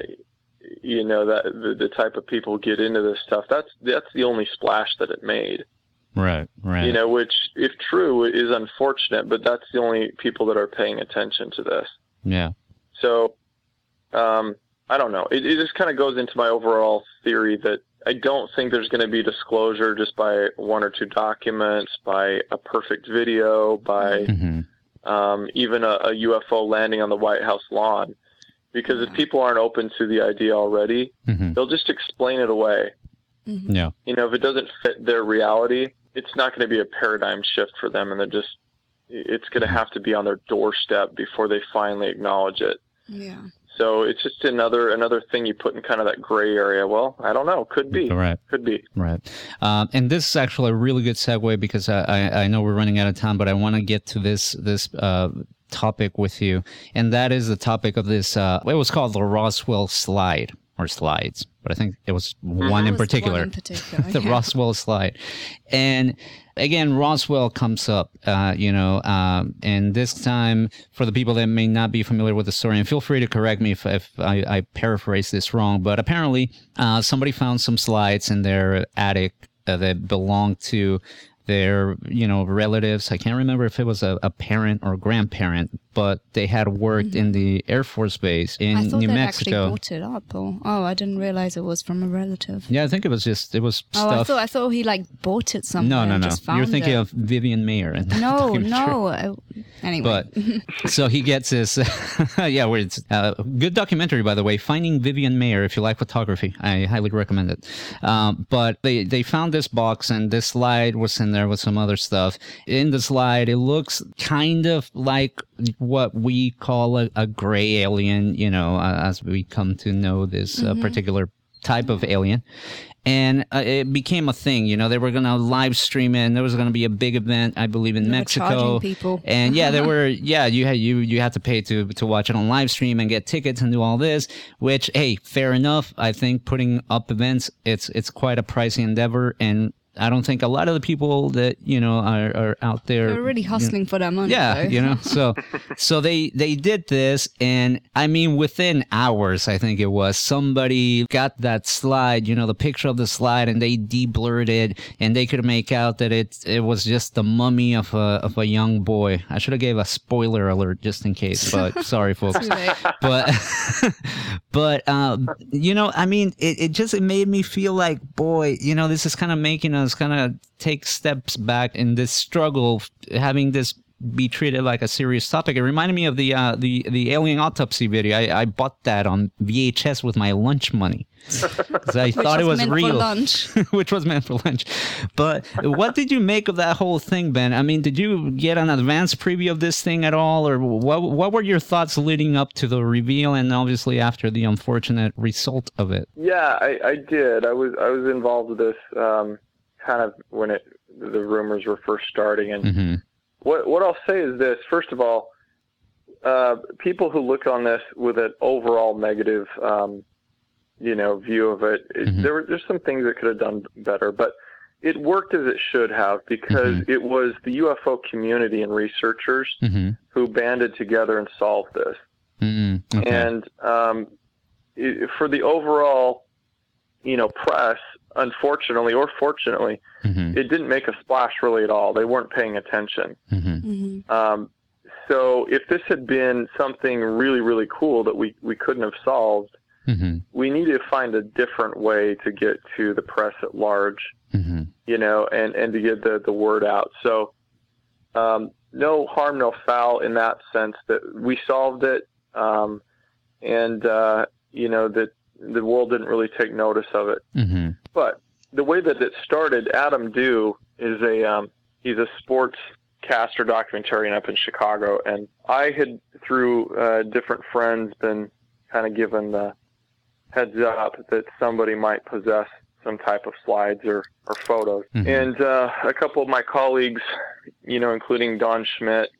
you know that the, the type of people get into this stuff. That's that's the only splash that it made. Right. Right. You know, which if true is unfortunate, but that's the only people that are paying attention to this. yeah. So, um, I don't know. It, it just kind of goes into my overall theory that I don't think there's going to be disclosure just by one or two documents, by a perfect video, by hmm um, even a, a UFO landing on the White House lawn. Because if people aren't open to the idea already, hmm they'll just explain it away. Yeah. You know, if it doesn't fit their reality, it's not going to be a paradigm shift for them, and they're just it's going to have to be on their doorstep before they finally acknowledge it. Yeah. So it's just another another thing you put in kind of that gray area. Well, I don't know. Could be. Right. Could be. Right. Um, and this is actually a really good segue because I, I, I know we're running out of time, but I want to get to this this uh, topic with you, and that is the topic of this. Uh, it was called the Roswell slide or slides, but I think it was one in was particular. one in particular, the yeah. Roswell slide, and again, Roswell comes up. Uh, you know, um, and this time for the people that may not be familiar with the story, and feel free to correct me if, if I, I paraphrase this wrong, but apparently uh, somebody found some slides in their attic uh, that belonged to their you know relatives i can't remember if it was a, a parent or grandparent but they had worked in the air force base in Mm-hmm. I thought new mexico actually brought it up. Or, oh, I didn't realize it was from a relative. yeah i think it was just it was Oh, I thought I thought he like bought it somewhere. no no no you're thinking it. of vivian maier and No, no. uh, Anyway. But so he gets this, yeah, where it's uh, good documentary by the way. Finding Vivian Maier, if you like photography, I highly recommend it. Um, but they they found this box and this slide was in there with some other stuff. In the slide, it looks kind of like what we call a, a gray alien, you know, uh, as we come to know this uh, particular type of alien and uh, it became a thing. You know, they were going to live stream it, and there was going to be a big event, I believe, in They Mexico. people. And yeah, there were yeah, you had you you had to pay to to watch it on live stream and get tickets and do all this. Which hey, fair enough. I think putting up events it's it's quite a pricey endeavor, and I don't think a lot of the people that you know are, are out there They're really hustling for their money. yeah, though. you know. So so they they did this and I mean within hours I think it was somebody got that slide, you know, the picture of the slide and they de-blurred it and they could make out that it it was just the mummy of a of a young boy. I should have gave a spoiler alert just in case, but sorry folks but but um you know i mean it, it just it made me feel like boy you know this is kind of making us kind of take steps back in this struggle having this be treated like a serious topic. It reminded me of the uh, the the alien autopsy video. I, I bought that on VHS with my lunch money because I thought it was was meant for real, lunch. which was meant for lunch. But what did you make of that whole thing, Ben? I mean, did you get an advance preview of this thing at all, or what? What were your thoughts leading up to the reveal, and obviously after the unfortunate result of it? Yeah, I, I did. I was I was involved with this um, kind of when it the rumors were first starting, and hmm what what I'll say is this: first of all, uh, people who look on this with an overall negative, um, you know, view of it, it Mhm. there were there's some things that could have done better. But it worked as it should have because Mm-hmm. it was the UFO community and researchers Mm-hmm. who banded together and solved this. Mm, okay. And um, it, for the overall, you know, press, unfortunately or fortunately, Mhm. it didn't make a splash really at all. They weren't paying attention. Mhm. hmm Um, so if this had been something really, really cool that we, we couldn't have solved, Mhm. we need to find a different way to get to the press at large, Mhm. you know, and, and to get the, the word out. So um, no harm, no foul in that sense that we solved it. Um, and, uh, you know, that the world didn't really take notice of it. But the way that it started, Adam Dew is a um, he's a sports caster documentarian up in Chicago, and I had through uh, different friends been kind of given the heads up that somebody might possess some type of slides or, or photos. Mhm. And uh, a couple of my colleagues, you know, including Don Schmitt,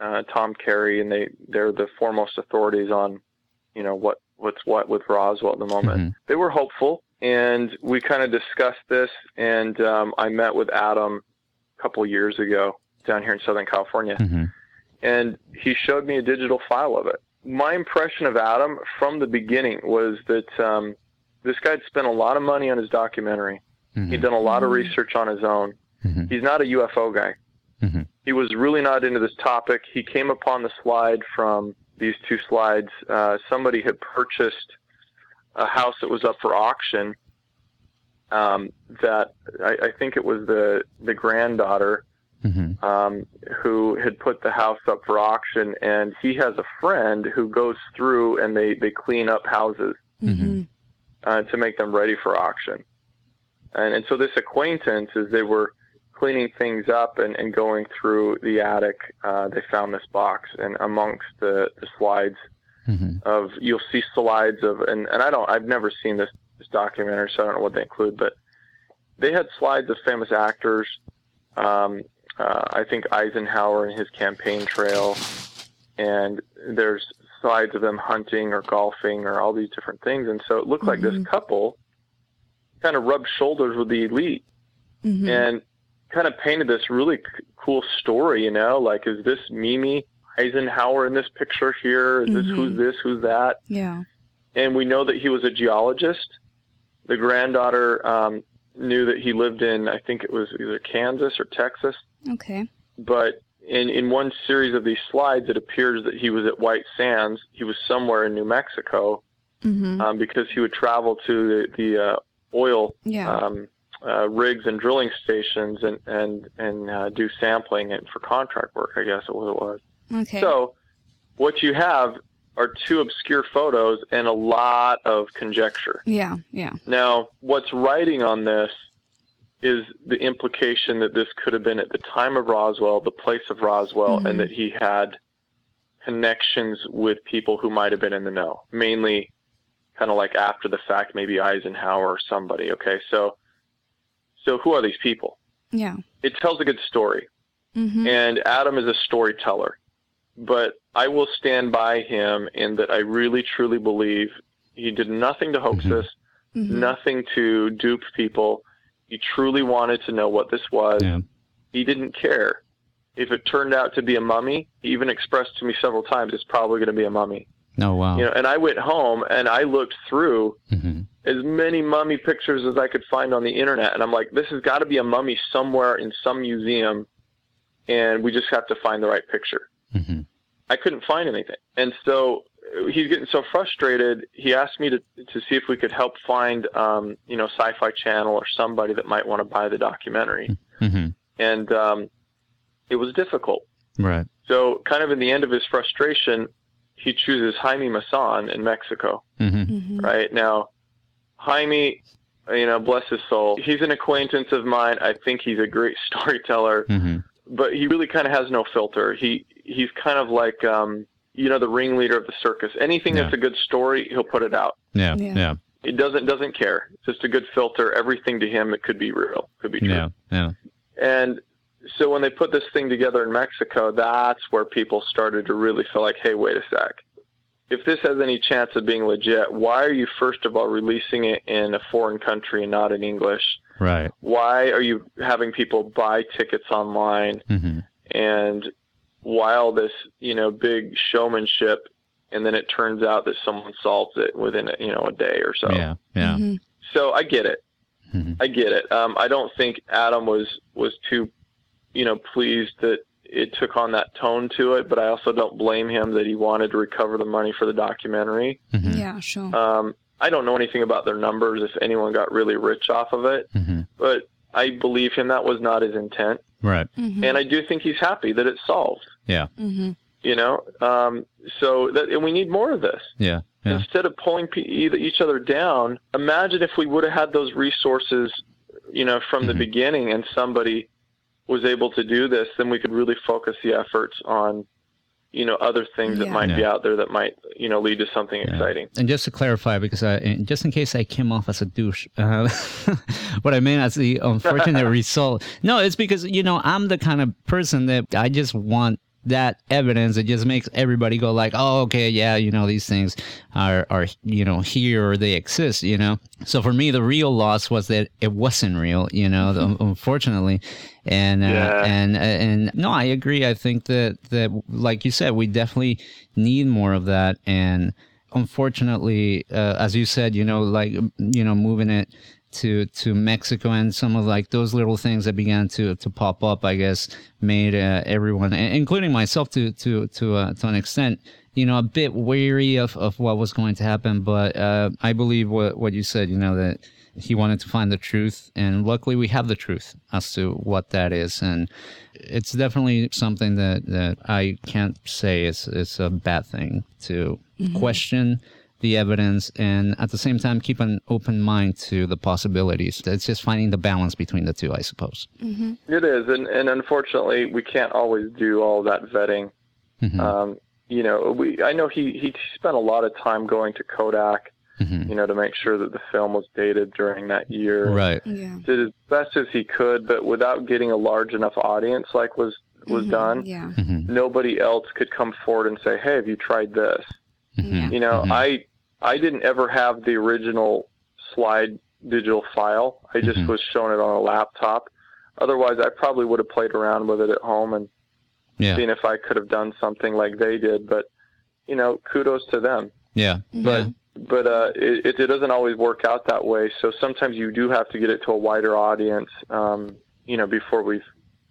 uh, Tom Carey, and they they're the foremost authorities on, you know, what what's what with Roswell at the moment. Mhm. They were hopeful, and we kind of discussed this. And um, I met with Adam a couple years ago down here in Southern California, Mhm. and he showed me a digital file of it. My impression of Adam from the beginning was that um, this guy had spent a lot of money on his documentary. Mhm. He'd done a lot of Mhm. research on his own. Mhm. He's not a UFO guy. Mhm. He was really not into this topic. He came upon the slide from these two slides. Uh, somebody had purchased a house that was up for auction. Um, that I, I think it was the the granddaughter Mhm. um, who had put the house up for auction, and he has a friend who goes through and they they clean up houses hmm uh, to make them ready for auction. And, and so this acquaintance, as they were cleaning things up and, and going through the attic, uh, they found this box. And amongst the, the slides Mhm. of, you'll see slides of, and, and I don't, I've never seen this, this documentary, so I don't know what they include, but they had slides of famous actors. Um, uh, I think Eisenhower and his campaign trail, and there's slides of them hunting or golfing or all these different things. And so it looked like this Mhm. couple kind of rubbed shoulders with the elite hmm and kind of painted this really c- cool story, you know, like, is this Mamie Eisenhower in this picture here? Is this who's this, who's that? Yeah. and we know that he was a geologist. The granddaughter um, knew that he lived in, I think it was either Kansas or Texas. Okay. But in, in one series of these slides, it appears that he was at White Sands. He was somewhere in New Mexico hmm um, because he would travel to the, the uh, oil yeah. um, uh, rigs and drilling stations and and and uh, do sampling and for contract work. I guess it was it was. Okay. So, what you have are two obscure photos and a lot of conjecture. yeah. Yeah. Now, what's writing on this is the implication that this could have been at the time of Roswell, the place of Roswell, Mhm. and that he had connections with people who might have been in the know, mainly kind of like after the fact, maybe Eisenhower or somebody. Okay, so so who are these people? Yeah. It tells a good story hmm and Adam is a storyteller. But I will stand by him in that I really truly believe he did nothing to hoax Mhm. us, hmm nothing to dupe people. He truly wanted to know what this was. Yeah. He didn't care. If it turned out to be a mummy, he even expressed to me several times it's probably going to be a mummy. Oh wow. You know, and I went home and I looked through Mhm. as many mummy pictures as I could find on the internet. And I'm like, this has got to be a mummy somewhere in some museum, and we just have to find the right picture. Mhm. I couldn't find anything. And so uh, he's getting so frustrated. He asked me to, to see if we could help find, um, you know, Sci-Fi Channel or somebody that might want to buy the documentary. Mhm. And um, it was difficult. Right. So kind of in the end of his frustration, he chooses Jaime Maussan in Mexico Mhm. hmm right now jaime you know bless his soul he's an acquaintance of mine i think he's a great storyteller Mhm. But he really kind of has no filter he he's kind of like um you know the ringleader of the circus anything Yeah. that's a good story he'll put it out Yeah. Yeah. Yeah. it doesn't doesn't care it's just a good filter everything to him it could be real could be true Yeah. Yeah. and so when they put this thing together in Mexico, that's where people started to really feel like, hey, wait a sec. If this has any chance of being legit, why are you first of all releasing it in a foreign country and not in English? Right. Why are you having people buy tickets online? hmm And while this, you know, big showmanship, and then it turns out that someone solves it within, you know, a day or so. Yeah. Yeah. Mhm. So I get it. Mhm. I get it. Um, I don't think Adam was was too, you know, pleased that it took on that tone to it. But I also don't blame him that he wanted to recover the money for the documentary. Mhm. Yeah, sure. Um, I don't know anything about their numbers if anyone got really rich off of it, Mhm. but I believe him that was not his intent, Right. Mhm. and I do think he's happy that it's solved. Yeah. Mhm. You know, um, so that and we need more of this. Yeah. Yeah. instead of pulling each other down, imagine if we would have had those resources, you know, from the Mhm. beginning and somebody was able to do this, then we could really focus the efforts on, you know, other things that Yeah. might be out there that might, you know, lead to something exciting. And just to clarify, because I, just in case I came off as a douche, uh, what I mean as the unfortunate result. No, it's because you know I'm the kind of person that I just want that evidence it just makes everybody go like, oh, okay, yeah, you know, these things are are you know here or they exist, you know. So for me, the real loss was that it wasn't real, you know, the- unfortunately. And uh, and and no, I agree. I think that that like you said, we definitely need more of that and unfortunately, uh, as you said, you know, like you know, moving it to to Mexico and some of like those little things that began to to pop up, I guess, made uh, everyone, including myself, to to to uh, to an extent, you know, a bit wary of of what was going to happen. But uh, I believe what what you said, you know, that he wanted to find the truth, and luckily we have the truth as to what that is, and it's definitely something that that I can't say is is a bad thing to question the evidence and at the same time keep an open mind to the possibilities. It's just finding the balance between the two, I suppose. It is, and, and unfortunately, we can't always do all that vetting. Mhm. Um, you know, we I know he he spent a lot of time going to Kodak, Mhm. you know, to make sure that the film was dated during that year. Right. Yeah. did as best as he could, but without getting a large enough audience like was was Mhm. done, Yeah. Mhm. nobody else could come forward and say, "Hey, have you tried this?" Mhm. You know. I I didn't ever have the original slide digital file. I just Mhm. was shown it on a laptop. Otherwise, I probably would have played around with it at home and Yeah. seen if I could have done something like they did. But you know, kudos to them. Yeah. But but uh, it, it doesn't always work out that way. So sometimes you do have to get it to a wider audience. Um, you know, before we've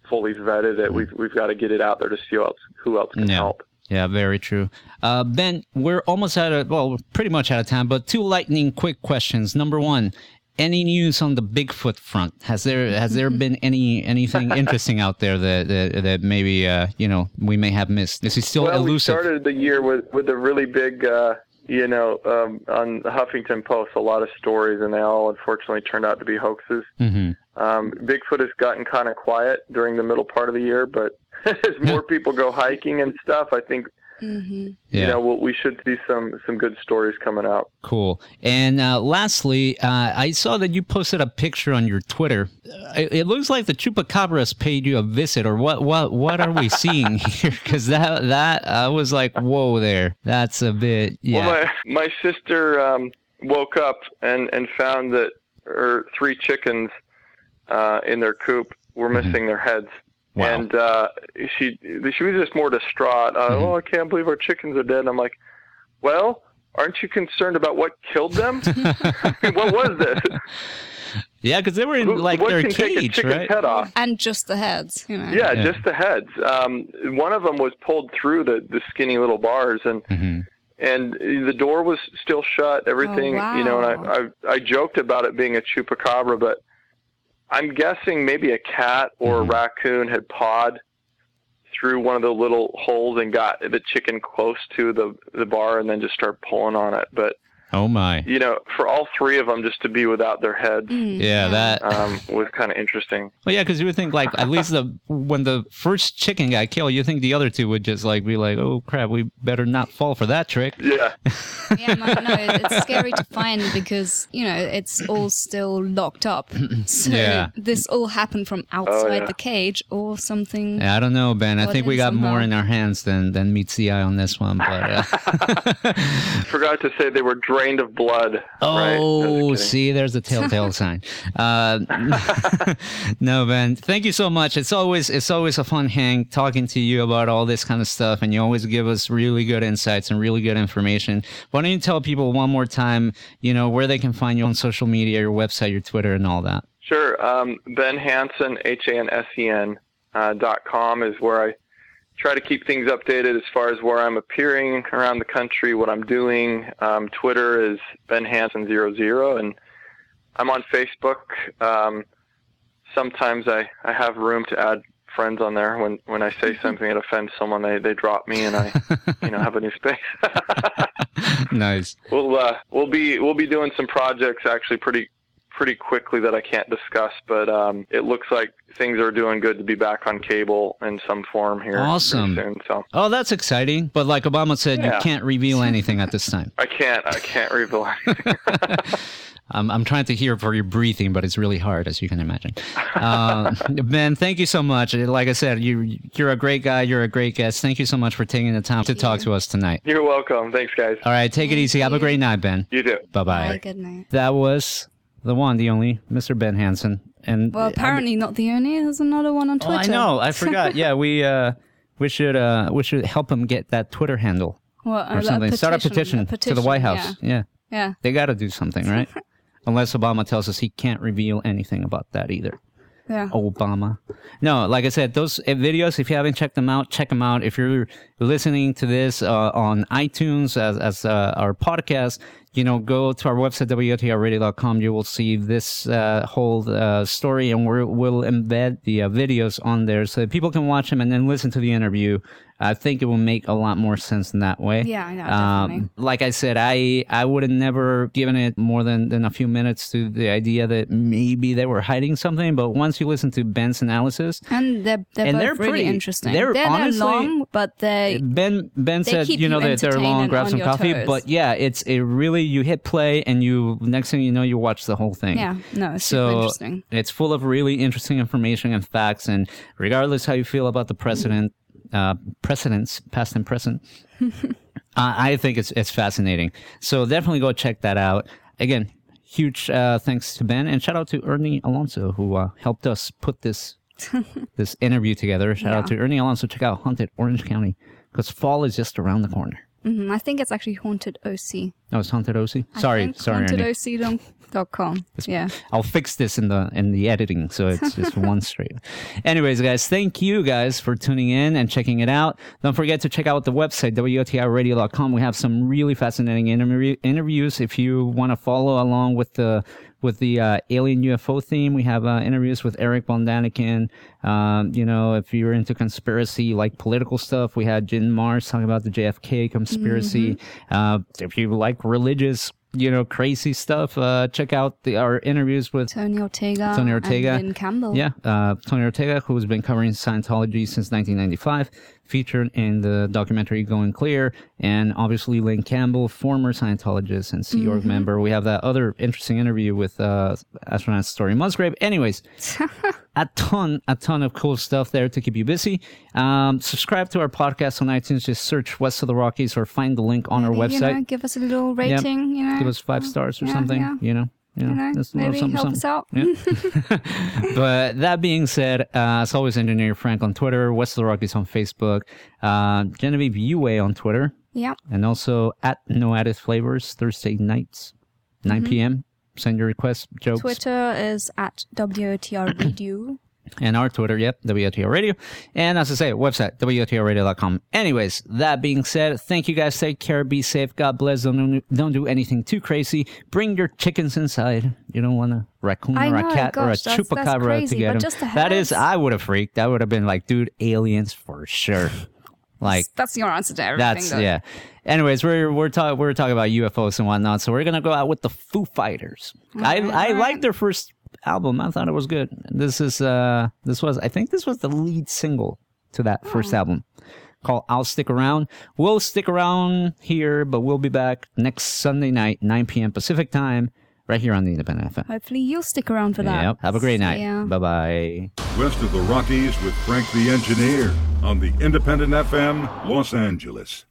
fully vetted it, we've we've got to get it out there to see who else who else can Yeah. help. Yeah, very true. Uh, ben, we're almost out of, well, we're pretty much out of time, but two lightning quick questions. Number one, any news on the Bigfoot front? Has there has there been any anything interesting out there that that, that maybe uh, you know we may have missed? Is he still well, we elusive? started the year with with a really big, uh, you know, um, on the Huffington Post, a lot of stories, and they all unfortunately turned out to be hoaxes. hmm Um, Bigfoot has gotten kind of quiet during the middle part of the year, but as more people go hiking and stuff, I think Mm-hmm. Yeah. you know we'll, we should see some some good stories coming out. Cool. And uh, lastly, uh, I saw that you posted a picture on your Twitter. Uh, It, it looks like the chupacabras paid you a visit, or what? What? What are we seeing here? Because that that I was like, whoa, there. That's a bit. Yeah. Well, my my sister um, woke up and and found that her three chickens uh, in their coop were missing their heads. Mm-hmm. Wow. And uh, she she was just more distraught. Uh, Mhm. Oh, I can't believe our chickens are dead. And I'm like, well, aren't you concerned about what killed them? I mean, what was this? yeah, because they were in like what their can take a cage, right? head off? And just the heads, you know. Yeah, Yeah. just the heads. Um, one of them was pulled through the, the skinny little bars, and hmm and the door was still shut. Everything, Oh, you know. And. I, I I joked about it being a chupacabra, but I'm guessing maybe a cat or Mhm. a raccoon had pawed through one of the little holes and got the chicken close to the the bar, and then just started pulling on it. But Oh my. you know, for all three of them just to be without their heads Mm, Yeah, that. um, was kind of interesting. Well, yeah, because you would think like at least the when the first chicken got killed, you think the other two would just like be like, oh crap, we better not fall for that trick. Yeah, yeah, no, no, it's scary to find because you know it's all still locked up. So Yeah. this all happened from outside yeah. the cage or something. Yeah, I don't know, Ben. I think we in got more in our hands than than meets the eye on this one. But uh, Forgot to say they were drained of blood. oh, kidding. see, there's a telltale sign. Uh, no, Ben. Thank you so much. It's always it's always a fun hang talking to you about all this kind of stuff, and you always give us really good insights and really good information. Why don't you tell people one more time, you know, where they can find you on social media, your website, your Twitter, and all that. Sure. Um, ben Hansen, H A N S E N uh, dot com is where I try to keep things updated as far as where I'm appearing around the country, what I'm doing. Um, Twitter is Ben Hansen zero zero, and I'm on Facebook. Um, sometimes I, I have room to add friends on there. When when I say something that offends someone, they, they drop me, and I you know have a new space. nice. We'll uh, we'll be we'll be doing some projects actually pretty pretty quickly that I can't discuss, but um, it looks like things are doing good to be back on cable in some form here. Awesome. Soon, so Oh, that's exciting. But like Obama said, you can't reveal anything at this time. I can't I can't reveal anything. I'm, I'm trying to hear for your breathing, but it's really hard, as you can imagine. Uh, ben, thank you so much. Like I said, you, you're a great guy. You're a great guest. Thank you so much for taking the time to talk to us tonight. You're welcome. Thanks, guys. All right, take it easy. Have a great night, Ben. You too. Bye Bye, bye. good night. That was the one, the only, Mr. Ben Hansen. And Well, apparently not the only. There's another one on Oh, Twitter. I know. I forgot. Yeah, we uh, we should uh, we should help him get that Twitter handle or a something. Start a petition, a to the White. House. Yeah. Yeah. They got to do something, right? Unless Obama tells us he can't reveal anything about that either. Yeah. Obama. No, like I said, those uh, videos, if you haven't checked them out, check them out. If you're listening to this uh, on iTunes as, as uh, our podcast, you know, go to our website, WOTRradio.com. You will see this uh, whole uh, story, and we're, we'll embed the uh, videos on there so that people can watch them and then listen to the interview. I think it will make a lot more sense in that way. Yeah, I know, Um, definitely. like I said, I I would have never given it more than, than a few minutes to the idea that maybe they were hiding something. But once you listen to Ben's analysis, And they're, they're And they're really pretty- interesting. they're they're, honestly- long, but they Ben Ben They said you know that they're long, grab some coffee. toes. But yeah, it's a really you hit play and you next thing you know you watch the whole thing. Yeah, no, it's super so interesting. it's full of really interesting information and facts. And regardless how you feel about the precedent, uh, precedents, past and present, I I think it's it's fascinating. So definitely go check that out. Again, huge uh, thanks to Ben and shout out to Ernie Alonso who uh, helped us put this this interview together. Shout out to Ernie Alonso. Check out Haunted Orange County because fall is just around the corner. Mhm, I think it's actually Haunted OC. Oh, it's Haunted OC. I Sorry, sorry. HauntedOC.com. Yeah. I'll fix this in the in the editing so it's just one straight. Anyways, guys, thank you guys for tuning in and checking it out. Don't forget to check out the website WOTRradio.com. We have some really fascinating interview, interviews. If you want to follow along with the with the uh, alien UFO theme, we have uh, interviews with Eric Von Daniken. Um, you know, if you're into conspiracy, like political stuff, we had Jim Marrs talking about the JFK conspiracy. Uh, if you like religious you know, crazy stuff, uh, check out the, our interviews with Tony Ortega. Tony Ortega. And Lynn Campbell. Yeah, uh, Tony Ortega, who's been covering Scientology since 1995, featured in the documentary Going Clear, and obviously Lane Campbell, former Scientologist and Sea Org Mhm. member. We have that other interesting interview with uh, astronaut Story Musgrave. Anyways, a ton, a ton of cool stuff there to keep you busy. Um, subscribe to our podcast on iTunes. Just search West of the Rockies or find the link on our website. You know, give us a little Yep. rating. You know, Give us five stars or yeah, something. yeah. You know, you know, You know, just a maybe something, help us out. Yeah. but that being said, uh, as always, Engineer Frank on Twitter, West of Rockies on Facebook, uh, Genevieve Uwe on Twitter, yeah. and also at No Added Flavors Thursday nights, 9 Mhm. p.m. Send your requests, jokes, Twitter is at WOTR Radio. And our Twitter, yep, WOTR Radio. And as I say, website, WOTRradio.com. Anyways, that being said, thank you guys. Take care. Be safe. God bless. Don't, don't do anything too crazy. Bring your chickens inside. You don't want a raccoon I or know, a cat or a gosh, that's- that's chupacabra to get them. that is. I would have freaked. I would have been like, dude, aliens for sure. Like, That's your answer to everything. that's, though. yeah. Anyways, we're we're talking we're talking about UFOs and whatnot, so we're gonna go out with the Foo Fighters. I I liked their first album. I thought it was good. This is uh this was I think this was the lead single to that Oh. first album called I'll Stick Around. We'll stick around here, but we'll be back next Sunday night, 9 p.m. Pacific time, right here on the Independent FM. Hopefully you'll stick around for that. Yep. Have a great night. ya. Bye bye. West of the Rockies with Frank the Engineer on the Independent FM, Los Angeles.